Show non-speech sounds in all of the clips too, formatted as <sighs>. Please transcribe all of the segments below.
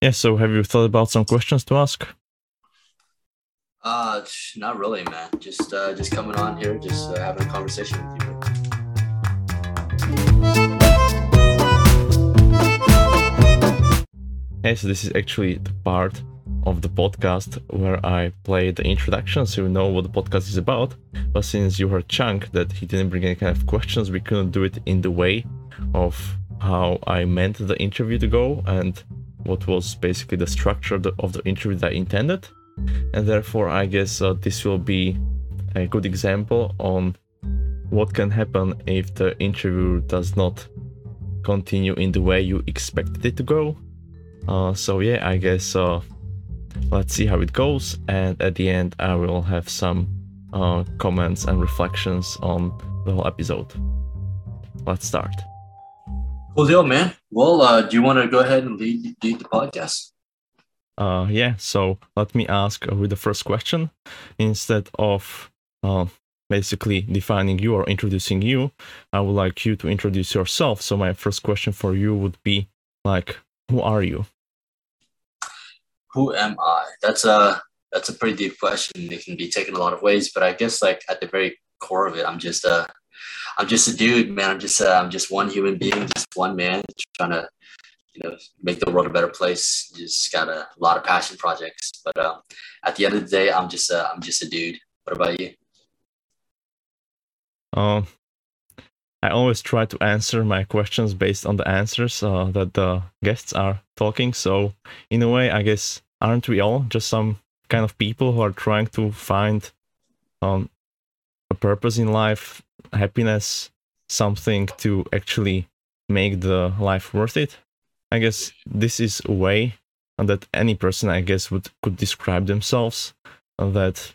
yeah, so have you thought about some questions to ask? Uh, not really, man. Just uh, just coming on here, just uh, having a conversation with you. Hey, so this is actually the part of the podcast where I play the introduction so you know what the podcast is about. But since you heard Chung that he didn't bring any kind of questions, we couldn't do it in the way of how I meant the interview to go and what was basically the structure of the, interview that I intended. And therefore, I guess uh, this will be a good example on what can happen if the interview does not continue in the way you expected it to go. Uh, so yeah, I guess uh, let's see how it goes, and at the end I will have some uh, comments and reflections on the whole episode. Let's start. Cool deal, man. Well, uh, do you want to go ahead and lead, lead the podcast? Uh, yeah. So let me ask with the first question instead of uh, basically defining you or introducing you. I would like you to introduce yourself. So my first question for you would be like, who are you? Who am I? That's a that's a pretty deep question. It can be taken a lot of ways, but I guess like at the very core of it, I'm just a I'm just a dude, man. I'm just uh, I'm just one human being, just one man trying to you know make the world a better place. Just got a lot of passion projects, but uh, at the end of the day, I'm just uh, I'm just a dude. What about you? Um, I always try to answer my questions based on the answers uh, that the guests are talking. So, in a way, I guess, aren't we all just some kind of people who are trying to find um, a purpose in life, happiness, something to actually make the life worth it? I guess this is a way that any person, I guess, would could describe themselves. That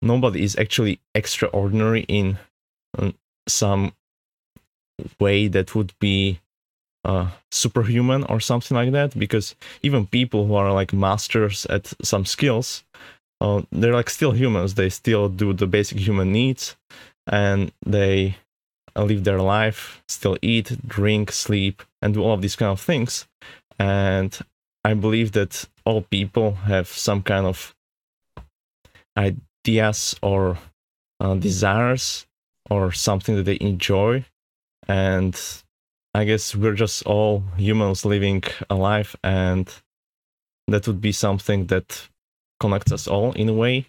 nobody is actually extraordinary in um, some way that would be uh, superhuman or something like that because even people who are like masters at some skills uh, they're like still humans they still do the basic human needs and they live their life still eat drink sleep and do all of these kind of things and i believe that all people have some kind of ideas or uh, desires or something that they enjoy. And I guess we're just all humans living a life, and that would be something that connects us all in a way.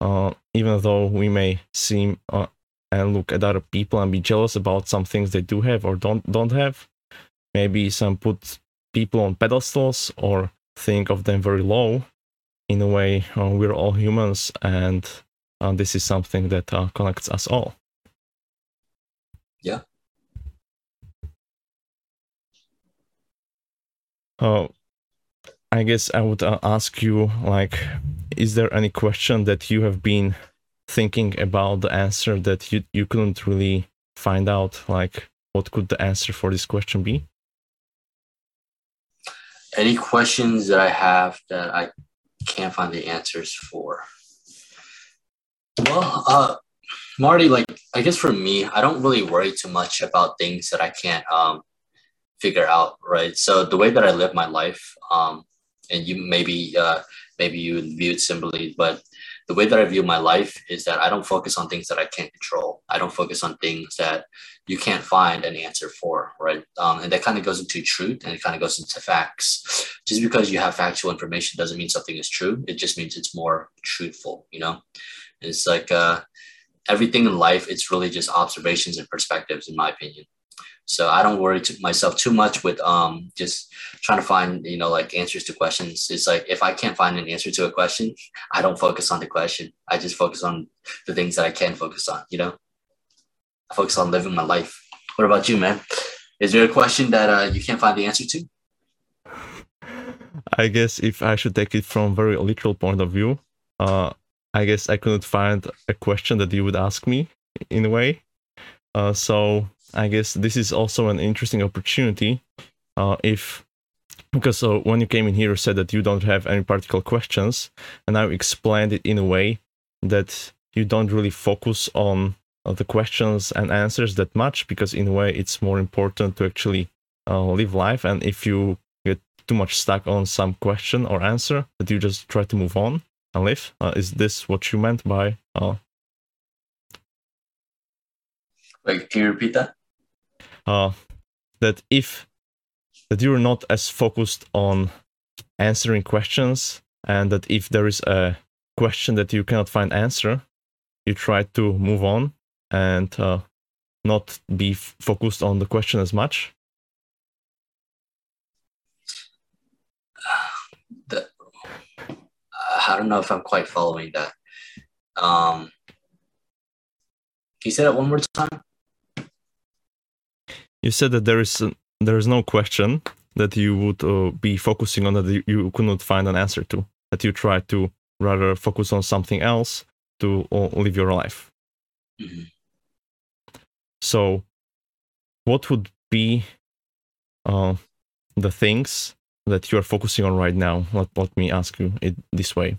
Uh, even though we may seem uh, and look at other people and be jealous about some things they do have or don't don't have, maybe some put people on pedestals or think of them very low. In a way, uh, we're all humans, and uh, this is something that uh, connects us all. Yeah. Uh, I guess I would uh, ask you, like, is there any question that you have been thinking about the answer that you, you couldn't really find out? Like, what could the answer for this question be? Any questions that I have that I can't find the answers for? Well, uh, Marty, like I guess for me, I don't really worry too much about things that I can't um, figure out, right? So the way that I live my life, um, and you maybe uh, maybe you view it simply, but the way that I view my life is that I don't focus on things that I can't control. I don't focus on things that you can't find an answer for, right? Um, and that kind of goes into truth and it kind of goes into facts. Just because you have factual information doesn't mean something is true. It just means it's more truthful, you know? It's like uh, everything in life, it's really just observations and perspectives, in my opinion. So I don't worry to myself too much with um just trying to find you know like answers to questions. It's like if I can't find an answer to a question, I don't focus on the question. I just focus on the things that I can focus on. You know, I focus on living my life. What about you, man? Is there a question that uh, you can't find the answer to? I guess if I should take it from very literal point of view, uh, I guess I couldn't find a question that you would ask me in a way. Uh, so I guess this is also an interesting opportunity. Uh, if because so when you came in here, you said that you don't have any particular questions, and I explained it in a way that you don't really focus on uh, the questions and answers that much because in a way it's more important to actually uh, live life and if you get too much stuck on some question or answer that you just try to move on and live. Uh, is this what you meant by? Uh, Wait, can you repeat that? Uh, that if that you're not as focused on answering questions, and that if there is a question that you cannot find answer, you try to move on and uh, not be f- focused on the question as much. The, I don't know if I'm quite following that. Um, can you say that one more time? You said that there is there is no question that you would uh, be focusing on that you, could not find an answer to. That you try to rather focus on something else to uh, live your life. Mhm. So, what would be uh, the things that you are focusing on right now? Let, let me ask you it this way.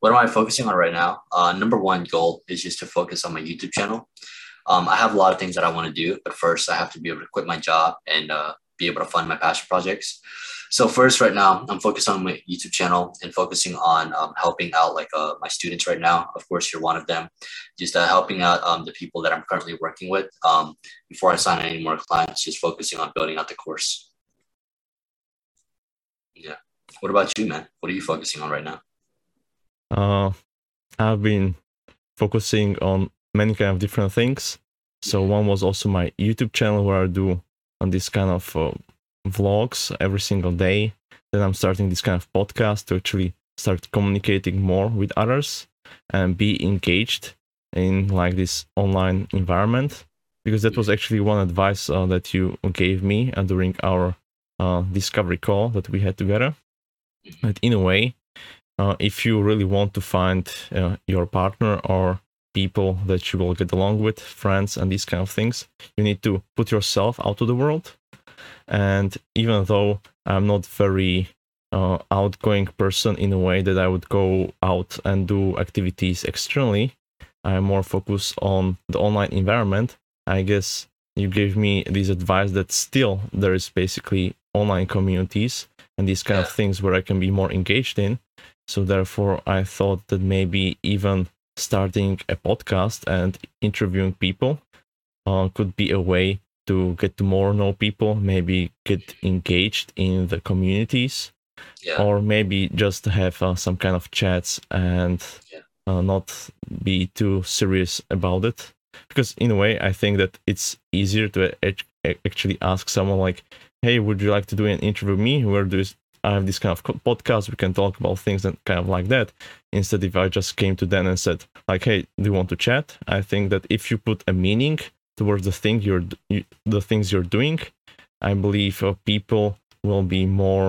What am I focusing on right now? Uh, number one goal is just to focus on my YouTube channel. Um, I have a lot of things that I want to do, but first I have to be able to quit my job and uh, be able to fund my passion projects. So first, right now, I'm focused on my YouTube channel and focusing on um, helping out like uh, my students right now. Of course, you're one of them. Just uh, helping out um, the people that I'm currently working with um, before I sign any more clients. Just focusing on building out the course. Yeah. What about you, man? What are you focusing on right now? Uh, I've been focusing on many kind of different things. So one was also my YouTube channel where I do on this kind of uh, vlogs every single day. Then I'm starting this kind of podcast to actually start communicating more with others and be engaged in like this online environment because that was actually one advice uh, that you gave me uh, during our uh, discovery call that we had together. That in a way, uh, if you really want to find uh, your partner or people that you will get along with, friends, and these kind of things, you need to put yourself out to the world. And even though I'm not very uh, outgoing person in a way that I would go out and do activities externally, I'm more focused on the online environment. I guess you gave me this advice that still there is basically online communities and these kind of things where I can be more engaged in. So therefore, I thought that maybe even starting a podcast and interviewing people uh, could be a way to get to more know people, maybe get engaged in the communities, Yeah. or maybe just have uh, some kind of chats and Yeah. uh, not be too serious about it. Because in a way, I think that it's easier to act- actually ask someone like, "Hey, would you like to do an interview with me? Where do you, I have this kind of podcast? We can talk about things and kind of like that." Instead, if I just came to them and said, "Like, hey, do you want to chat?" I think that if you put a meaning towards the thing you're you, the things you're doing, I believe uh, people will be more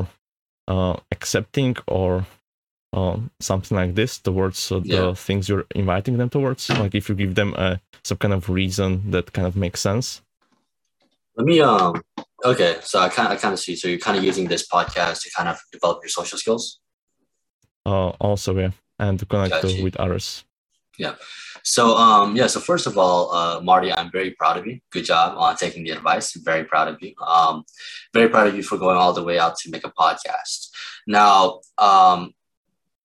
uh, accepting or uh, something like this towards uh, the Yeah. things you're inviting them towards. Like if you give them a some kind of reason that kind of makes sense. Let me um okay, so I kind of I kind of see. So you're kind of using this podcast to kind of develop your social skills. Uh, also, yeah, and to connect Gotcha. with others. Yeah. So um yeah, so first of all, uh Marty, I'm very proud of you. Good job on taking the advice. Very proud of you. Um very proud of you for going all the way out to make a podcast. Now, um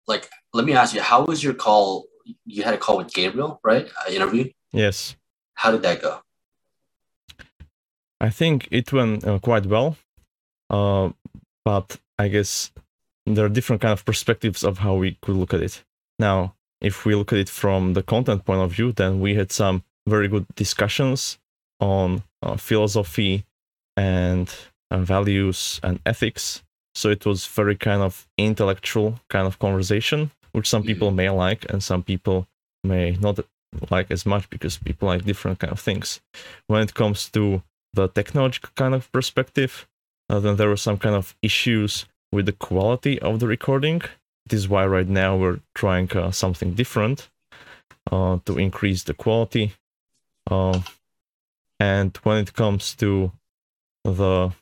like let me ask you, how was your call? You had a call with Gabriel, right? Uh, interview. Yes, How did that go? I think it went uh, quite well, uh, but I guess there are different kind of perspectives of how we could look at it. Now, if we look at it from the content point of view, then we had some very good discussions on uh, philosophy and uh, values and ethics. So it was very kind of intellectual kind of conversation, which some people may like and some people may not like as much because people like different kind of things. When it comes to the technological kind of perspective, uh, then there were some kind of issues with the quality of the recording. This is why right now we're trying uh, something different uh, to increase the quality. Uh, and when it comes to the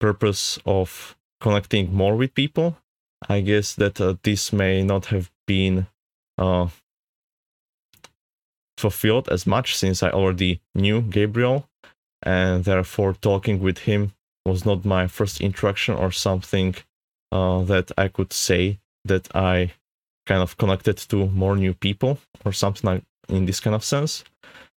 purpose of connecting more with people, I guess that uh, this may not have been uh, fulfilled as much since I already knew Gabriel and therefore talking with him was not my first interaction or something uh, that I could say that I kind of connected to more new people or something like in this kind of sense.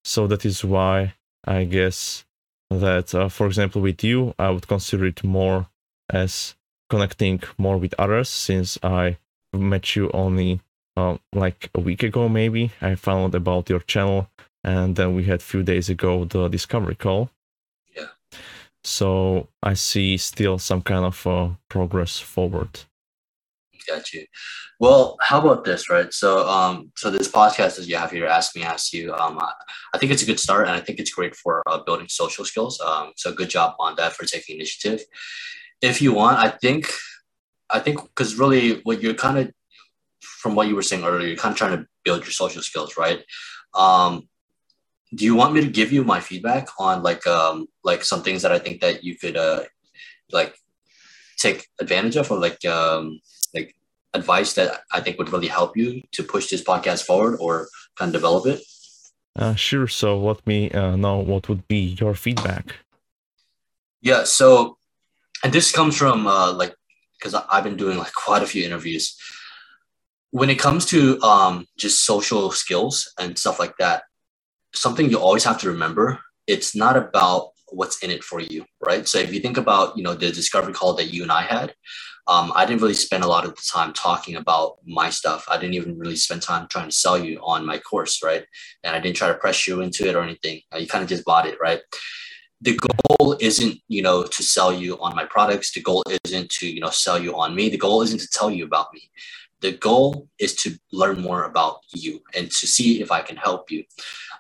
So that is why I guess that, uh, for example, with you, I would consider it more as connecting more with others since I met you only uh, like a week ago, maybe. I found about your channel and then we had a few days ago the discovery call. Yeah. So I see still some kind of uh, progress forward. Got you. Well, how about this, right? So, um, so this podcast that you have here, Ask Me, Ask You, um, I, I think it's a good start, and I think it's great for uh, building social skills. Um, so good job on that for taking initiative. If you want, I think, I think because really what you're kind of, from what you were saying earlier, you're kind of trying to build your social skills, right? Um, do you want me to give you my feedback on like um like some things that I think that you could uh like take advantage of or like um like advice that I think would really help you to push this podcast forward or kind of develop it? Uh, sure. So let me uh, know what would be your feedback. Yeah. So, and this comes from uh, like because I've been doing like <laughs> quite a few interviews. When it comes to um, just social skills and stuff like that, something you always have to remember: it's not about what's in it for you, right? So if you think about you know the discovery call that you and I had, um, I didn't really spend a lot of the time talking about my stuff. I didn't even really spend time trying to sell you on my course, right? And I didn't try to press you into it or anything. Uh, you kind of just bought it, right? The goal isn't, you know, to sell you on my products. The goal isn't to, you know, sell you on me. The goal isn't to tell you about me. The goal is to learn more about you and to see if I can help you.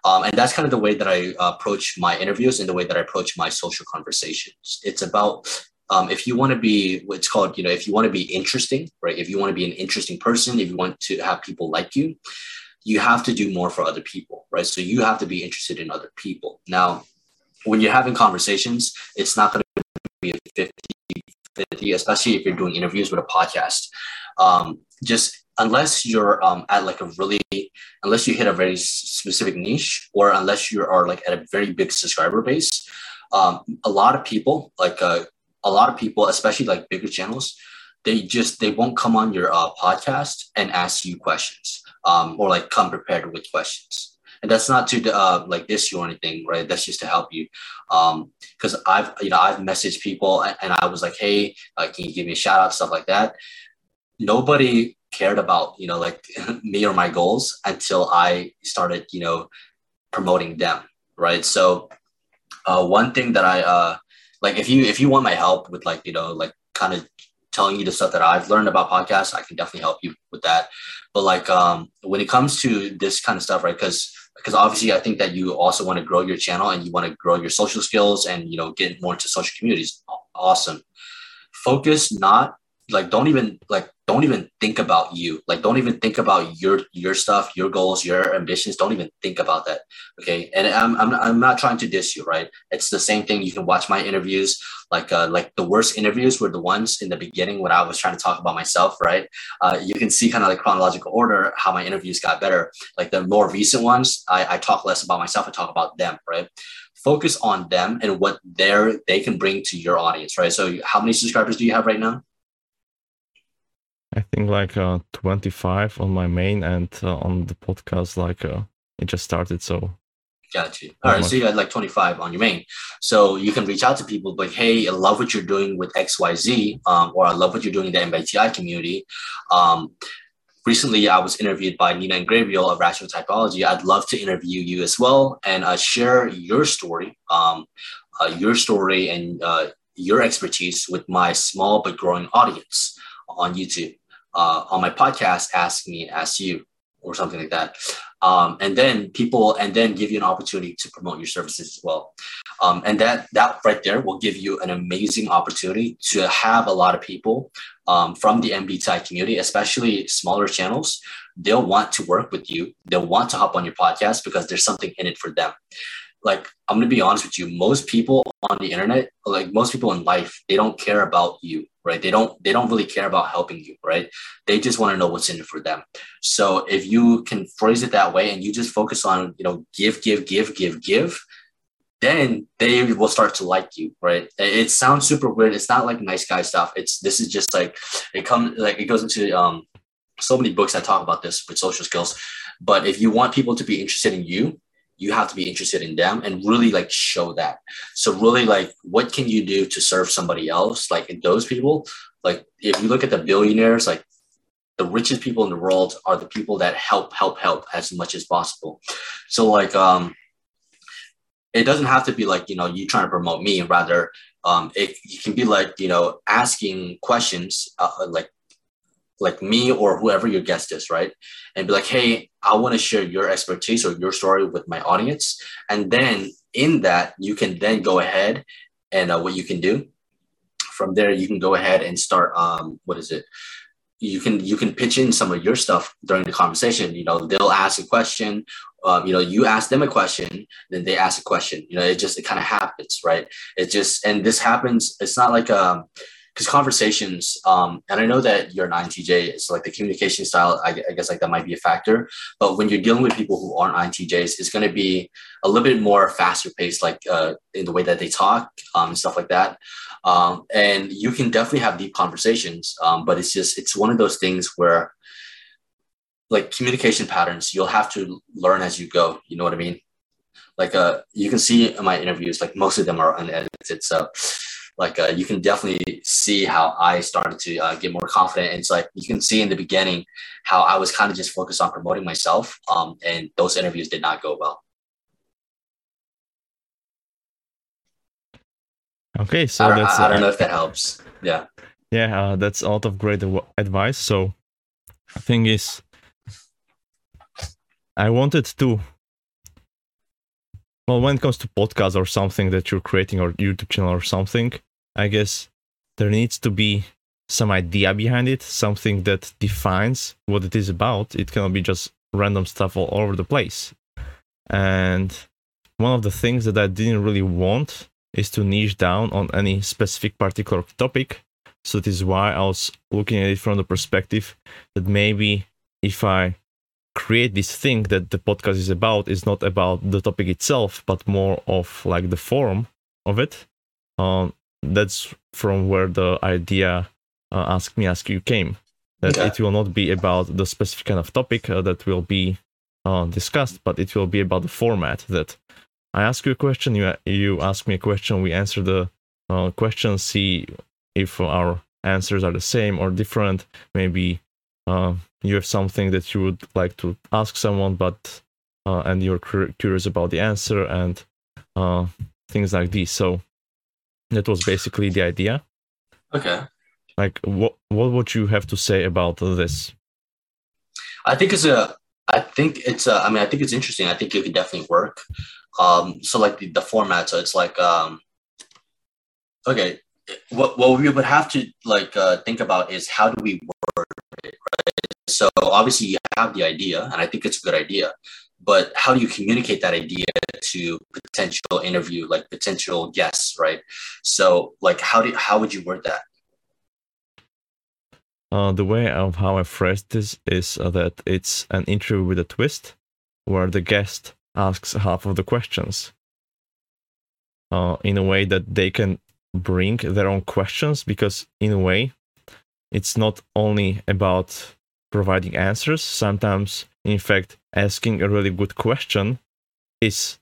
Um, and that's kind of the way that I approach my interviews and the way that I approach my social conversations. It's about um, if you want to be what's called, you know, if you want to be interesting, right? If you want to be an interesting person, if you want to have people like you, you have to do more for other people, right? So you have to be interested in other people. Now, when you're having conversations, it's not going to be a 50 50, especially if you're doing interviews with a podcast. Um, just unless you're um, at like a really, unless you hit a very specific niche or unless you are like at a very big subscriber base, um, a lot of people like uh, a lot of people, especially like bigger channels, they just they won't come on your uh, podcast and ask you questions um, or like come prepared with questions. And that's not to uh, like this you or anything, right? That's just to help you. Because um, I've you know I've messaged people and, and I was like, hey, uh, can you give me a shout out stuff like that? Nobody cared about you know like <laughs> me or my goals until I started you know promoting them, right? So uh, one thing that I uh, like if you if you want my help with like you know like kind of telling you the stuff that I've learned about podcasts, I can definitely help you with that. But like um, when it comes to this kind of stuff, right? Because because obviously I think that you also want to grow your channel and you want to grow your social skills and you know get more into social communities. Awesome. Focus not like don't even like don't even think about you. Like don't even think about your your stuff your goals your ambitions. Don't even think about that okay? And i'm i'm, I'm not trying to diss you right? It's the same thing. You can watch my interviews like uh, like the worst interviews were the ones in the beginning when i was trying to talk about myself right? Uh, you can see kind of like chronological order how my interviews got better. Like the more recent ones i, I talk less about myself and talk about them right? Focus on them and what they're they can bring to your audience right? So how many subscribers do you have right now I think like uh, 25 on my main and uh, on the podcast, like uh, it just started. So Got you. All right. So you had like 25 on your main. So you can reach out to people like, hey, I love what you're doing with XYZ, um, or I love what you're doing in the MBTI community. Um, recently, I was interviewed by Nina Ingraviel of Rational Typology. I'd love to interview you as well and uh, share your story, um, uh, your story and uh, your expertise with my small but growing audience on YouTube uh, on my podcast, ask me, ask you, or something like that. Um, and then people, and then give you an opportunity to promote your services as well. Um, and that that right there will give you an amazing opportunity to have a lot of people um, from the MBTI community, especially smaller channels. They'll want to work with you. They'll want to hop on your podcast because there's something in it for them like I'm gonna be honest with you, most people on the internet, like most people in life, they don't care about you, right? They don't they don't really care about helping you, right? They just want to know what's in it for them. So if you can phrase it that way and you just focus on, you know, give, give, give, give, give, then they will start to like you, right? It sounds super weird. It's not like nice guy stuff. It's this is just like it comes like it goes into um so many books that talk about this with social skills. But if you want people to be interested in you, you have to be interested in them and really like show that. So really like what can you do to serve somebody else? Like those people, like if you look at the billionaires, like the richest people in the world are the people that help, help, help as much as possible. So like um it doesn't have to be like you know you trying to promote me rather um it, it can be like you know asking questions uh, like like me or whoever your guest is right? And be like hey i want to share your expertise or your story with my audience. And then in that you can then go ahead and uh, what you can do from there you can go ahead and start um what is it? You can you can pitch in some of your stuff during the conversation. You know they'll ask a question um, you know you ask them a question then they ask a question. You know it just it kind of happens right? It just and this happens it's not like um because conversations um and i know that you're an intj it's like the communication style I, I, guess like that might be a factor but when you're dealing with people who aren't intjs it's going to be a little bit more faster paced like uh, in the way that they talk um, and stuff like that. Um, and you can definitely have deep conversations um, but it's just it's one of those things where like communication patterns you'll have to learn as you go you know what i mean? Like uh you can see in my interviews like most of them are unedited so like uh, you can definitely see how i started to uh, get more confident and it's like you can see in the beginning how i was kind of just focused on promoting myself um, and those interviews did not go well Okay, so I that's. I, I don't uh, know if that helps. Yeah. Yeah, uh, that's a lot of great advice. So, thing is, I wanted to. Well, when it comes to podcasts or something that you're creating or YouTube channel or something, I guess there needs to be some idea behind it, something that defines what it is about. It cannot be just random stuff all over the place. And one of the things that I didn't really want is to niche down on any specific particular topic. So that is why I was looking at it from the perspective that maybe if I create this thing that the podcast is about is not about the topic itself, but more of like the form of it. Um, that's from where the idea uh, "Ask Me, Ask You" came. That it will not be about the specific kind of topic uh, that will be uh, discussed, but it will be about the format. That I ask you a question, you you ask me a question, we answer the uh, question, see if our answers are the same or different. Maybe uh, you have something that you would like to ask someone, but uh, and you're curious about the answer and uh, things like this. So that was basically the idea. Okay. Like, what what would you have to say about this? I think it's a. I think it's a. I mean, I think it's interesting. I think it could definitely work. Um, so like the, the format, so it's like, um, okay, what, what we would have to like uh, think about is how do we word it, right? So obviously you have the idea, and I think it's a good idea, but how do you communicate that idea to potential interview, like potential guests, right? So like how do how would you word that? Uh, the way of how I phrase this is uh, that it's an interview with a twist, where the guest asks half of the questions uh, in a way that they can bring their own questions because in a way it's not only about providing answers sometimes in fact asking a really good question is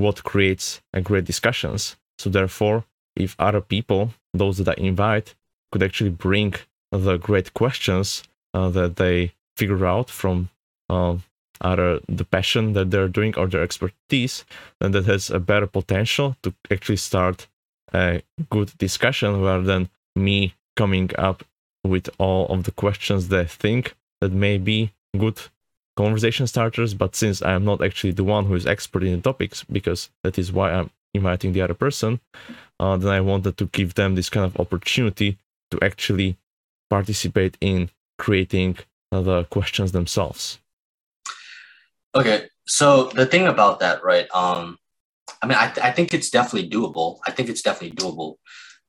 what creates great discussions. So therefore if other people those that i invite could actually bring the great questions uh, that they figure out from uh, the passion that they're doing or their expertise, then that has a better potential to actually start a good discussion rather than me coming up with all of the questions that I think that may be good conversation starters. But since I am not actually the one who is expert in the topics, because that is why I'm inviting the other person, uh, then I wanted to give them this kind of opportunity to actually participate in creating the questions themselves. Okay, so the thing about that, right? Um, I mean, I, th- I think it's definitely doable. I think it's definitely doable.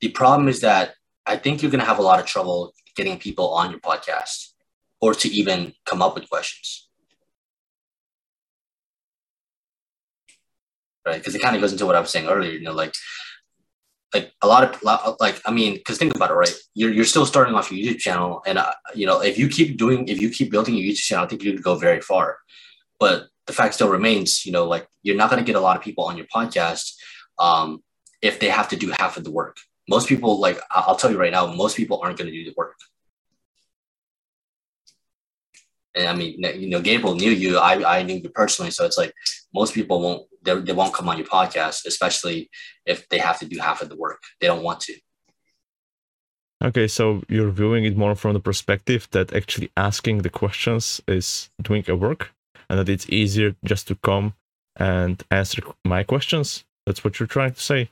The problem is that I think you're going to have a lot of trouble getting people on your podcast or to even come up with questions. Right? Because it kind of goes into what I was saying earlier. You know, like like a lot of like I mean, because think about it, right? You're you're still starting off your YouTube channel, and uh, you know if you keep doing if you keep building your YouTube channel, I think you would go very far. But the fact still remains, you know, like you're not going to get a lot of people on your podcast um, if they have to do half of the work. Most people, like I'll tell you right now, most people aren't going to do the work. And I mean, you know, Gabriel knew you. I, I knew you personally, so it's like most people won't they, they won't come on your podcast, especially if they have to do half of the work. They don't want to. Okay, so you're viewing it more from the perspective that actually asking the questions is doing a work, and that it's easier just to come and answer my questions. That's what you're trying to say.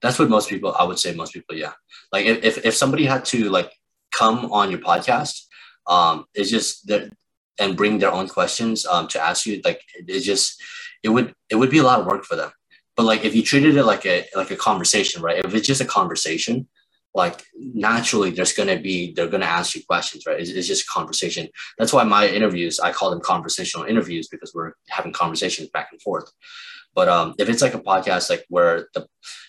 That's what most people. I would say most people. Yeah, like if if somebody had to like come on your podcast, um, it's just that and bring their own questions um, to ask you. Like it's just it would it would be a lot of work for them. But like if you treated it like a like a conversation, right? If it's just a conversation, like naturally there's gonna be they're gonna ask you questions, right? It's, it's just conversation. That's why my interviews I call them conversational interviews because we're having conversations back and forth. But um, if it's like a podcast, like where the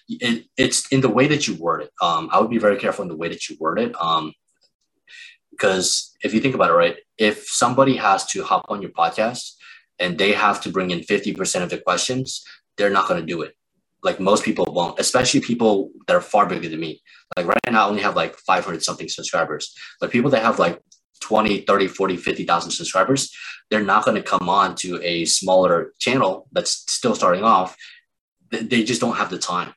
it, it's in the way that you word it, um, I would be very careful in the way that you word it. Um, because if you think about it, right, if somebody has to hop on your podcast and they have to bring in 50% of the questions, they're not going to do it. Like most people won't, especially people that are far bigger than me. Like right now, I only have like 500 something subscribers, but people that have like 20, 30, 40, 50,000 subscribers, they're not going to come on to a smaller channel that's still starting off. They just don't have the time,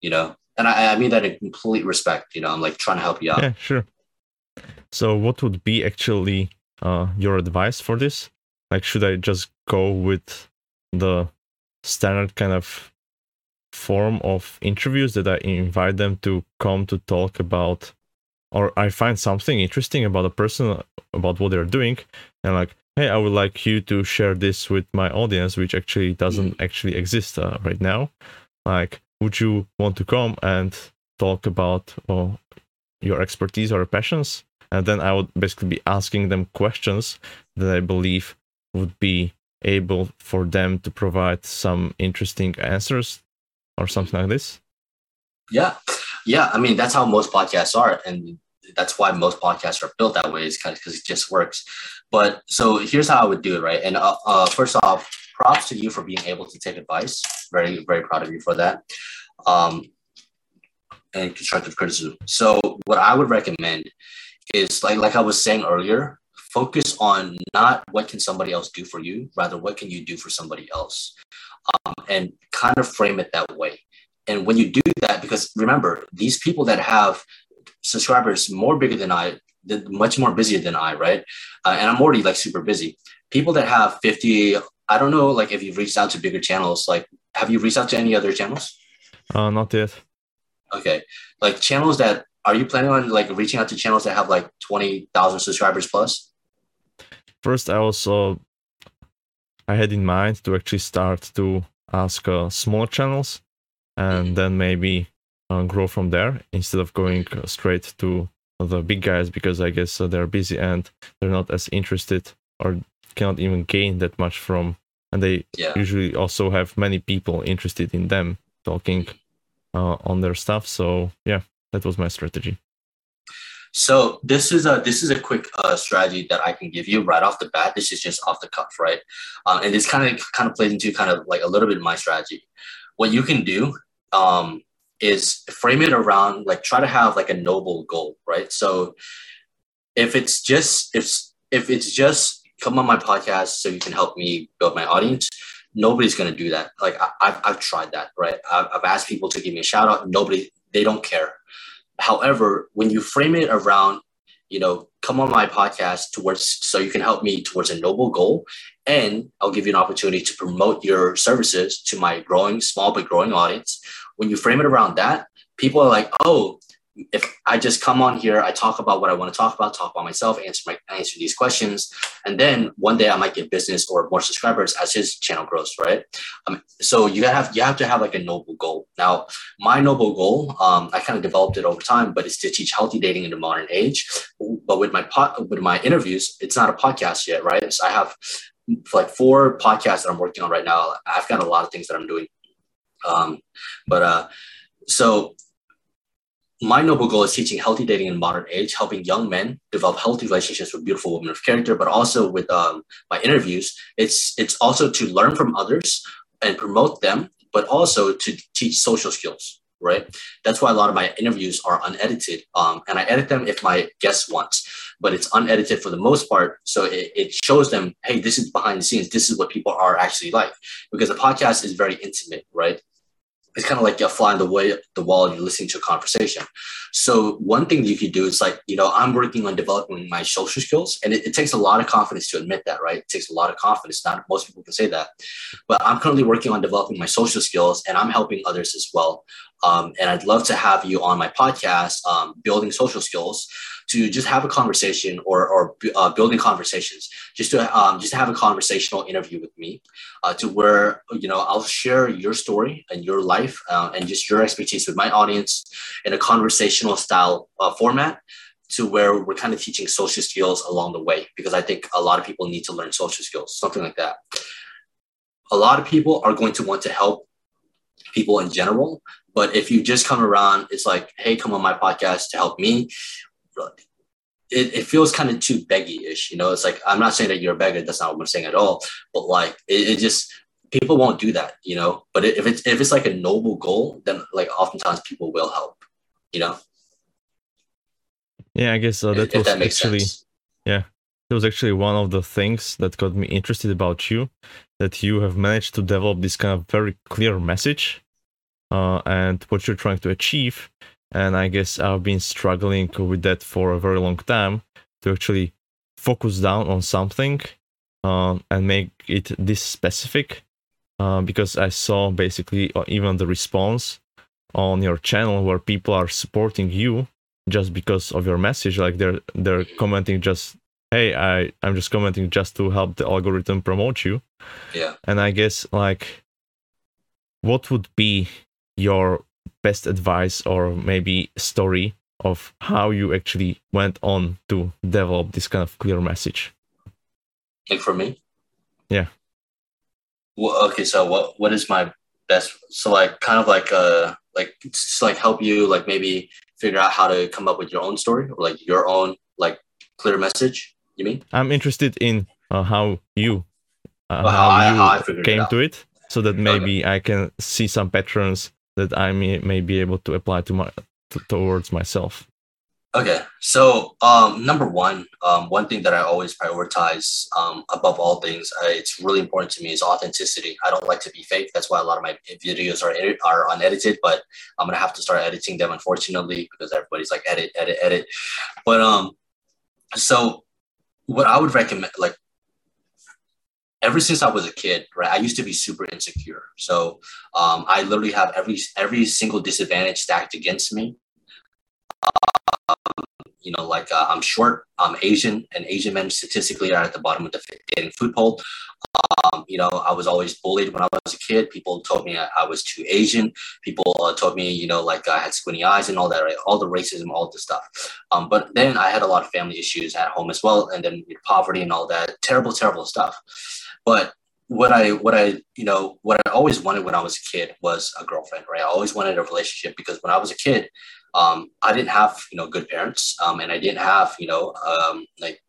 you know? And I, I mean that in complete respect, you know, I'm like trying to help you out. Yeah, sure. So what would be actually uh, your advice for this? Like, should I just go with the standard kind of form of interviews that I invite them to come to talk about, or I find something interesting about a person, about what they're doing, and like, hey, I would like you to share this with my audience, which actually doesn't mm. actually exist uh, right now. Like, would you want to come and talk about uh, your expertise or passions? And then I would basically be asking them questions that I believe would be able for them to provide some interesting answers or something like this? Yeah. Yeah. I mean, that's how most podcasts are. And that's why most podcasts are built that way is kind of because it just works. But so here's how I would do it, right? And uh, uh, first off, props to you for being able to take advice. Very, very proud of you for that. Um, and constructive criticism. So what I would recommend is like like I was saying earlier, focus on not what can somebody else do for you, rather what can you do for somebody else, um, and kind of frame it that way. And when you do that, because remember, these people that have subscribers more bigger than I, much more busier than I, right? Uh, and I'm already like super busy. People that have 50, I don't know, like if you've reached out to bigger channels, like have you reached out to any other channels? Uh, not yet. Okay. Like channels that, are you planning on like reaching out to channels that have like 20,000 subscribers plus? first I also I had in mind to actually start to ask uh, small channels and then maybe uh, grow from there instead of going straight to the big guys because I guess uh, they're busy and they're not as interested or cannot even gain that much from and they yeah. usually also have many people interested in them talking uh, on their stuff so yeah that was my strategy so this is a this is a quick uh, strategy that I can give you right off the bat. This is just off the cuff, right? Um, and this kind of kind of plays into kind of like a little bit of my strategy. What you can do um, is frame it around like try to have like a noble goal, right? So if it's just if if it's just come on my podcast so you can help me build my audience, nobody's gonna do that. Like I, have I've tried that, right? I've, I've asked people to give me a shout out. Nobody they don't care However, when you frame it around, you know, come on my podcast towards so you can help me towards a noble goal, and I'll give you an opportunity to promote your services to my growing, small but growing audience. When you frame it around that, people are like, oh, if I just come on here, I talk about what I want to talk about, talk about myself, answer my answer these questions, and then one day I might get business or more subscribers as his channel grows, right? Um, so you have you have to have like a noble goal. Now, my noble goal, um, I kind of developed it over time, but it's to teach healthy dating in the modern age. But with my pot, with my interviews, it's not a podcast yet, right? So I have like four podcasts that I'm working on right now. I've got a lot of things that I'm doing. Um, but uh, so my noble goal is teaching healthy dating in modern age, helping young men develop healthy relationships with beautiful women of character, but also with um, my interviews, it's it's also to learn from others and promote them, but also to teach social skills. Right. That's why a lot of my interviews are unedited, um, and I edit them if my guest wants, but it's unedited for the most part. So it, it shows them, hey, this is behind the scenes. This is what people are actually like, because the podcast is very intimate, right? It's kind of like you're flying the way the wall and you're listening to a conversation. So one thing you could do is like, you know, I'm working on developing my social skills and it, it, takes a lot of confidence to admit that, right? It takes a lot of confidence. Not most people can say that, but I'm currently working on developing my social skills and I'm helping others as well. Um, and I'd love to have you on my podcast, um, building social skills to just have a conversation or, or uh, building conversations, just to um, just have a conversational interview with me, uh, to where you know I'll share your story and your life uh, and just your expertise with my audience in a conversational style uh, format to where we're kind of teaching social skills along the way because I think a lot of people need to learn social skills, something like that. A lot of people are going to want to help people in general, but if you just come around, it's like, hey, come on my podcast to help me it, it feels kind of too beggy-ish, you know. It's like I'm not saying that you're a beggar. That's not what I'm saying at all. But like, it, it just people won't do that, you know. But if it's if it's like a noble goal, then like oftentimes people will help, you know. Yeah, I guess uh, that if, was if that actually sense. yeah, that was actually one of the things that got me interested about you, that you have managed to develop this kind of very clear message, uh, and what you're trying to achieve. And I guess I've been struggling with that for a very long time to actually focus down on something uh, and make it this specific uh, because I saw basically uh, even the response on your channel where people are supporting you just because of your message like they're they're commenting just hey i i'm just commenting just to help the algorithm promote you yeah and i guess like what would be your best advice or maybe story of how you actually went on to develop this kind of clear message? Like for me? Yeah. Well, okay, so what what is my best? So like kind of like uh like just like help you like maybe figure out how to come up with your own story or like your own like clear message. You mean? I'm interested in uh, how you uh, well, how, how, you how I came it to it, so that maybe okay. I can see some patterns that I may, may be able to apply to my to, towards myself? Okay, so um, number one, um, one thing that I always prioritize um, above all things, uh, it's really important to me is authenticity. I don't like to be fake. That's why a lot of my videos are edit- are unedited, but I'm gonna have to start editing them, unfortunately, because everybody's like edit, edit, edit. But um, so what I would recommend, like ever since I was a kid, right, I used to be super insecure. So um, I literally have every every single disadvantage stacked against me. You know, like uh, I'm short, I'm Asian, and Asian men statistically are at the bottom of the dating food pole. Um, you know, I was always bullied when I was a kid. People told me I, I was too Asian. People uh, told me, you know, like I had squinty eyes and all that, right? All the racism, all the stuff. Um, but then I had a lot of family issues at home as well, and then poverty and all that. Terrible, terrible stuff. But what I what I you know what I always wanted when I was a kid was a girlfriend, right? I always wanted a relationship because when I was a kid, um, I didn't have you know good parents, um, and I didn't have you know um, like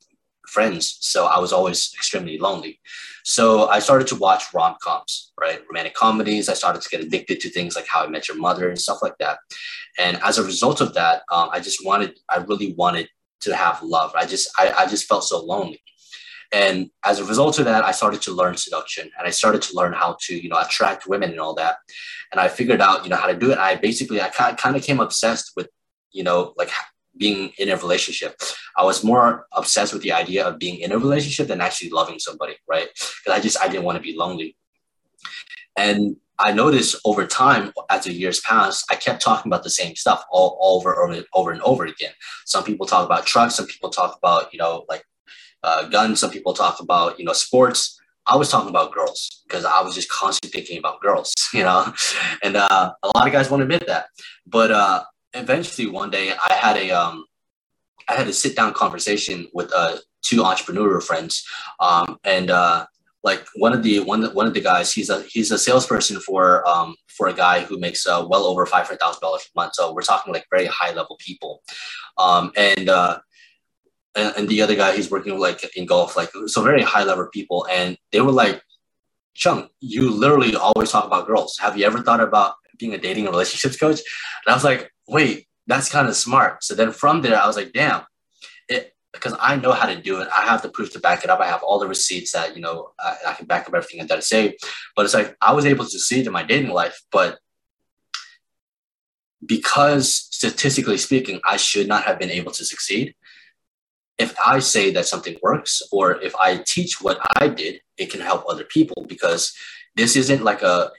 friends, so I was always extremely lonely. So I started to watch rom coms, right? Romantic comedies. I started to get addicted to things like How I Met Your Mother and stuff like that. And as a result of that, um, I just wanted, I really wanted to have love. I just, I, I just felt so lonely. And as a result of that, I started to learn seduction and I started to learn how to, you know, attract women and all that. And I figured out, you know, how to do it. I basically, I kind of came obsessed with, you know, like being in a relationship. I was more obsessed with the idea of being in a relationship than actually loving somebody, right? Because I just, I didn't want to be lonely. And I noticed over time, as the years passed, I kept talking about the same stuff all, all over, over, over and over again. Some people talk about trucks, some people talk about, you know, like uh, guns. Some people talk about, you know, sports. I was talking about girls because I was just constantly thinking about girls, <laughs> you know, and uh, a lot of guys won't admit that. But uh, eventually, one day, I had a um, I had a sit down conversation with uh, two entrepreneur friends, um, and uh, like one of the one one of the guys he's a he's a salesperson for um for a guy who makes uh, well over five hundred thousand dollars a month. So we're talking like very high level people, um and uh and, and the other guy he's working with like in golf like so very high level people and they were like Chung, you literally always talk about girls. Have you ever thought about being a dating and relationships coach? And I was like, wait, that's kind of smart. So then from there, I was like, damn, it because I know how to do it. I have the proof to back it up. I have all the receipts that you know I, I can back up everything that I say. But it's like I was able to succeed in my dating life, but because statistically speaking, I should not have been able to succeed. If I say that something works, or if I teach what I did, it can help other people because this isn't like a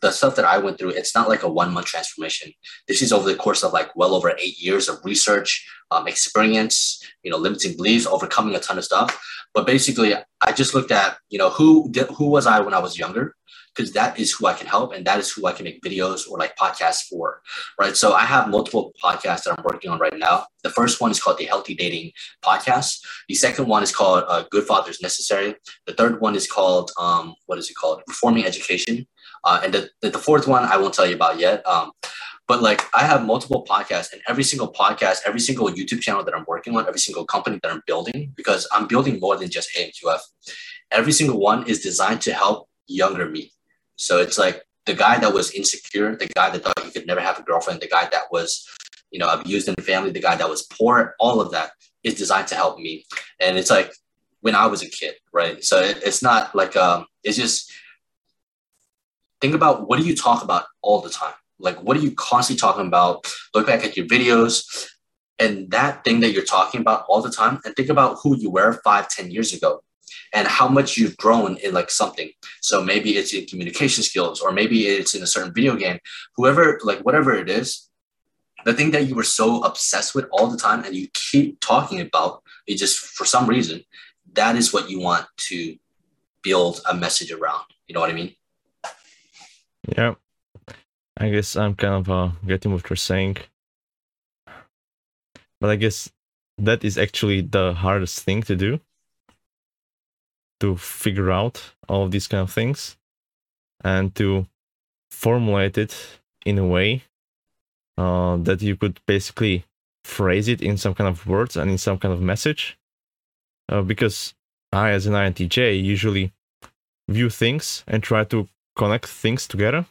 the stuff that I went through, it's not like a one month transformation. This is over the course of like well over eight years of research, um, experience, you know, limiting beliefs, overcoming a ton of stuff. But basically, I just looked at, you know, who who was I when I was younger? Because that is who I can help and that is who I can make videos or like podcasts for, right? So I have multiple podcasts that I'm working on right now. The first one is called the Healthy Dating Podcast. The second one is called uh, Good Fathers Necessary. The third one is called, um, what is it called? Reforming Education. Uh, and the, the, fourth one I won't tell you about yet. Um, but like I have multiple podcasts, and every single podcast, every single YouTube channel that I'm working on, every single company that I'm building, because I'm building more than just AMQF. Every single one is designed to help younger me. So it's like the guy that was insecure, the guy that thought he could never have a girlfriend, the guy that was, you know, abused in the family, the guy that was poor, all of that is designed to help me. And it's like when I was a kid, right? So it, it's not like um, it's just think about what do you talk about all the time? Like, what are you constantly talking about? Look back at your videos and that thing that you're talking about all the time and think about who you were five, ten years ago and how much you've grown in like something. So maybe it's in communication skills or maybe it's in a certain video game, whoever, like whatever it is, the thing that you were so obsessed with all the time and you keep talking about, it just for some reason, that is what you want to build a message around. You know what I mean? Yeah. I guess I'm kind of uh, getting what you're saying. But I guess that is actually the hardest thing to do to figure out all of these kind of things and to formulate it in a way uh, that you could basically phrase it in some kind of words and in some kind of message. Uh, because I, as an INTJ, usually view things and try to connect things together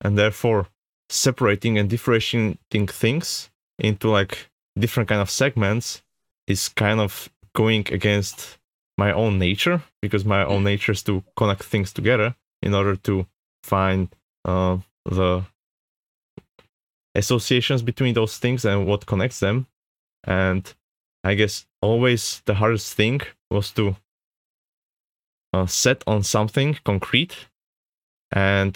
and therefore separating and differentiating things into like different kind of segments is kind of going against my own nature because my own nature is to connect things together in order to find uh, the associations between those things and what connects them. And i guess always the hardest thing was to uh, set on something concrete and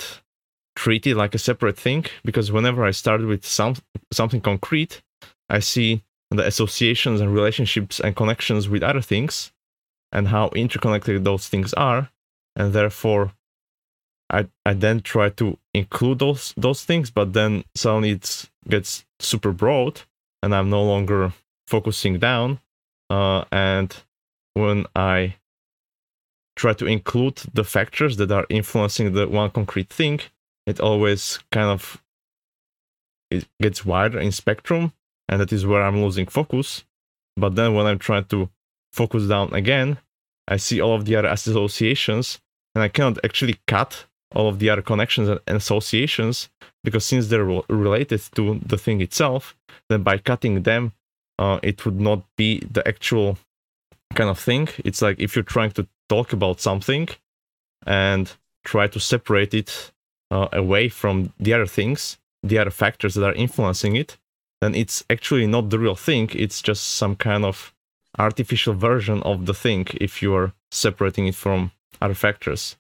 treat it like a separate thing because whenever I started with some something concrete, I see the associations and relationships and connections with other things and how interconnected those things are, and therefore I I then try to include those those things, but then suddenly it gets super broad, and I'm no longer focusing down. Uh, and when I try to include the factors that are influencing the one concrete thing, it always kind of it gets wider in spectrum, and that is where I'm losing focus. But then when I'm trying to focus down again, I see all of the other associations, and I cannot actually cut all of the other connections and associations because since they're related to the thing itself, then by cutting them, uh, it would not be the actual kind of thing. It's like if you're trying to talk about something and try to separate it uh, away from the other things, the other factors that are influencing it, then it's actually not the real thing. It's just some kind of artificial version of the thing if you are separating it from other factors.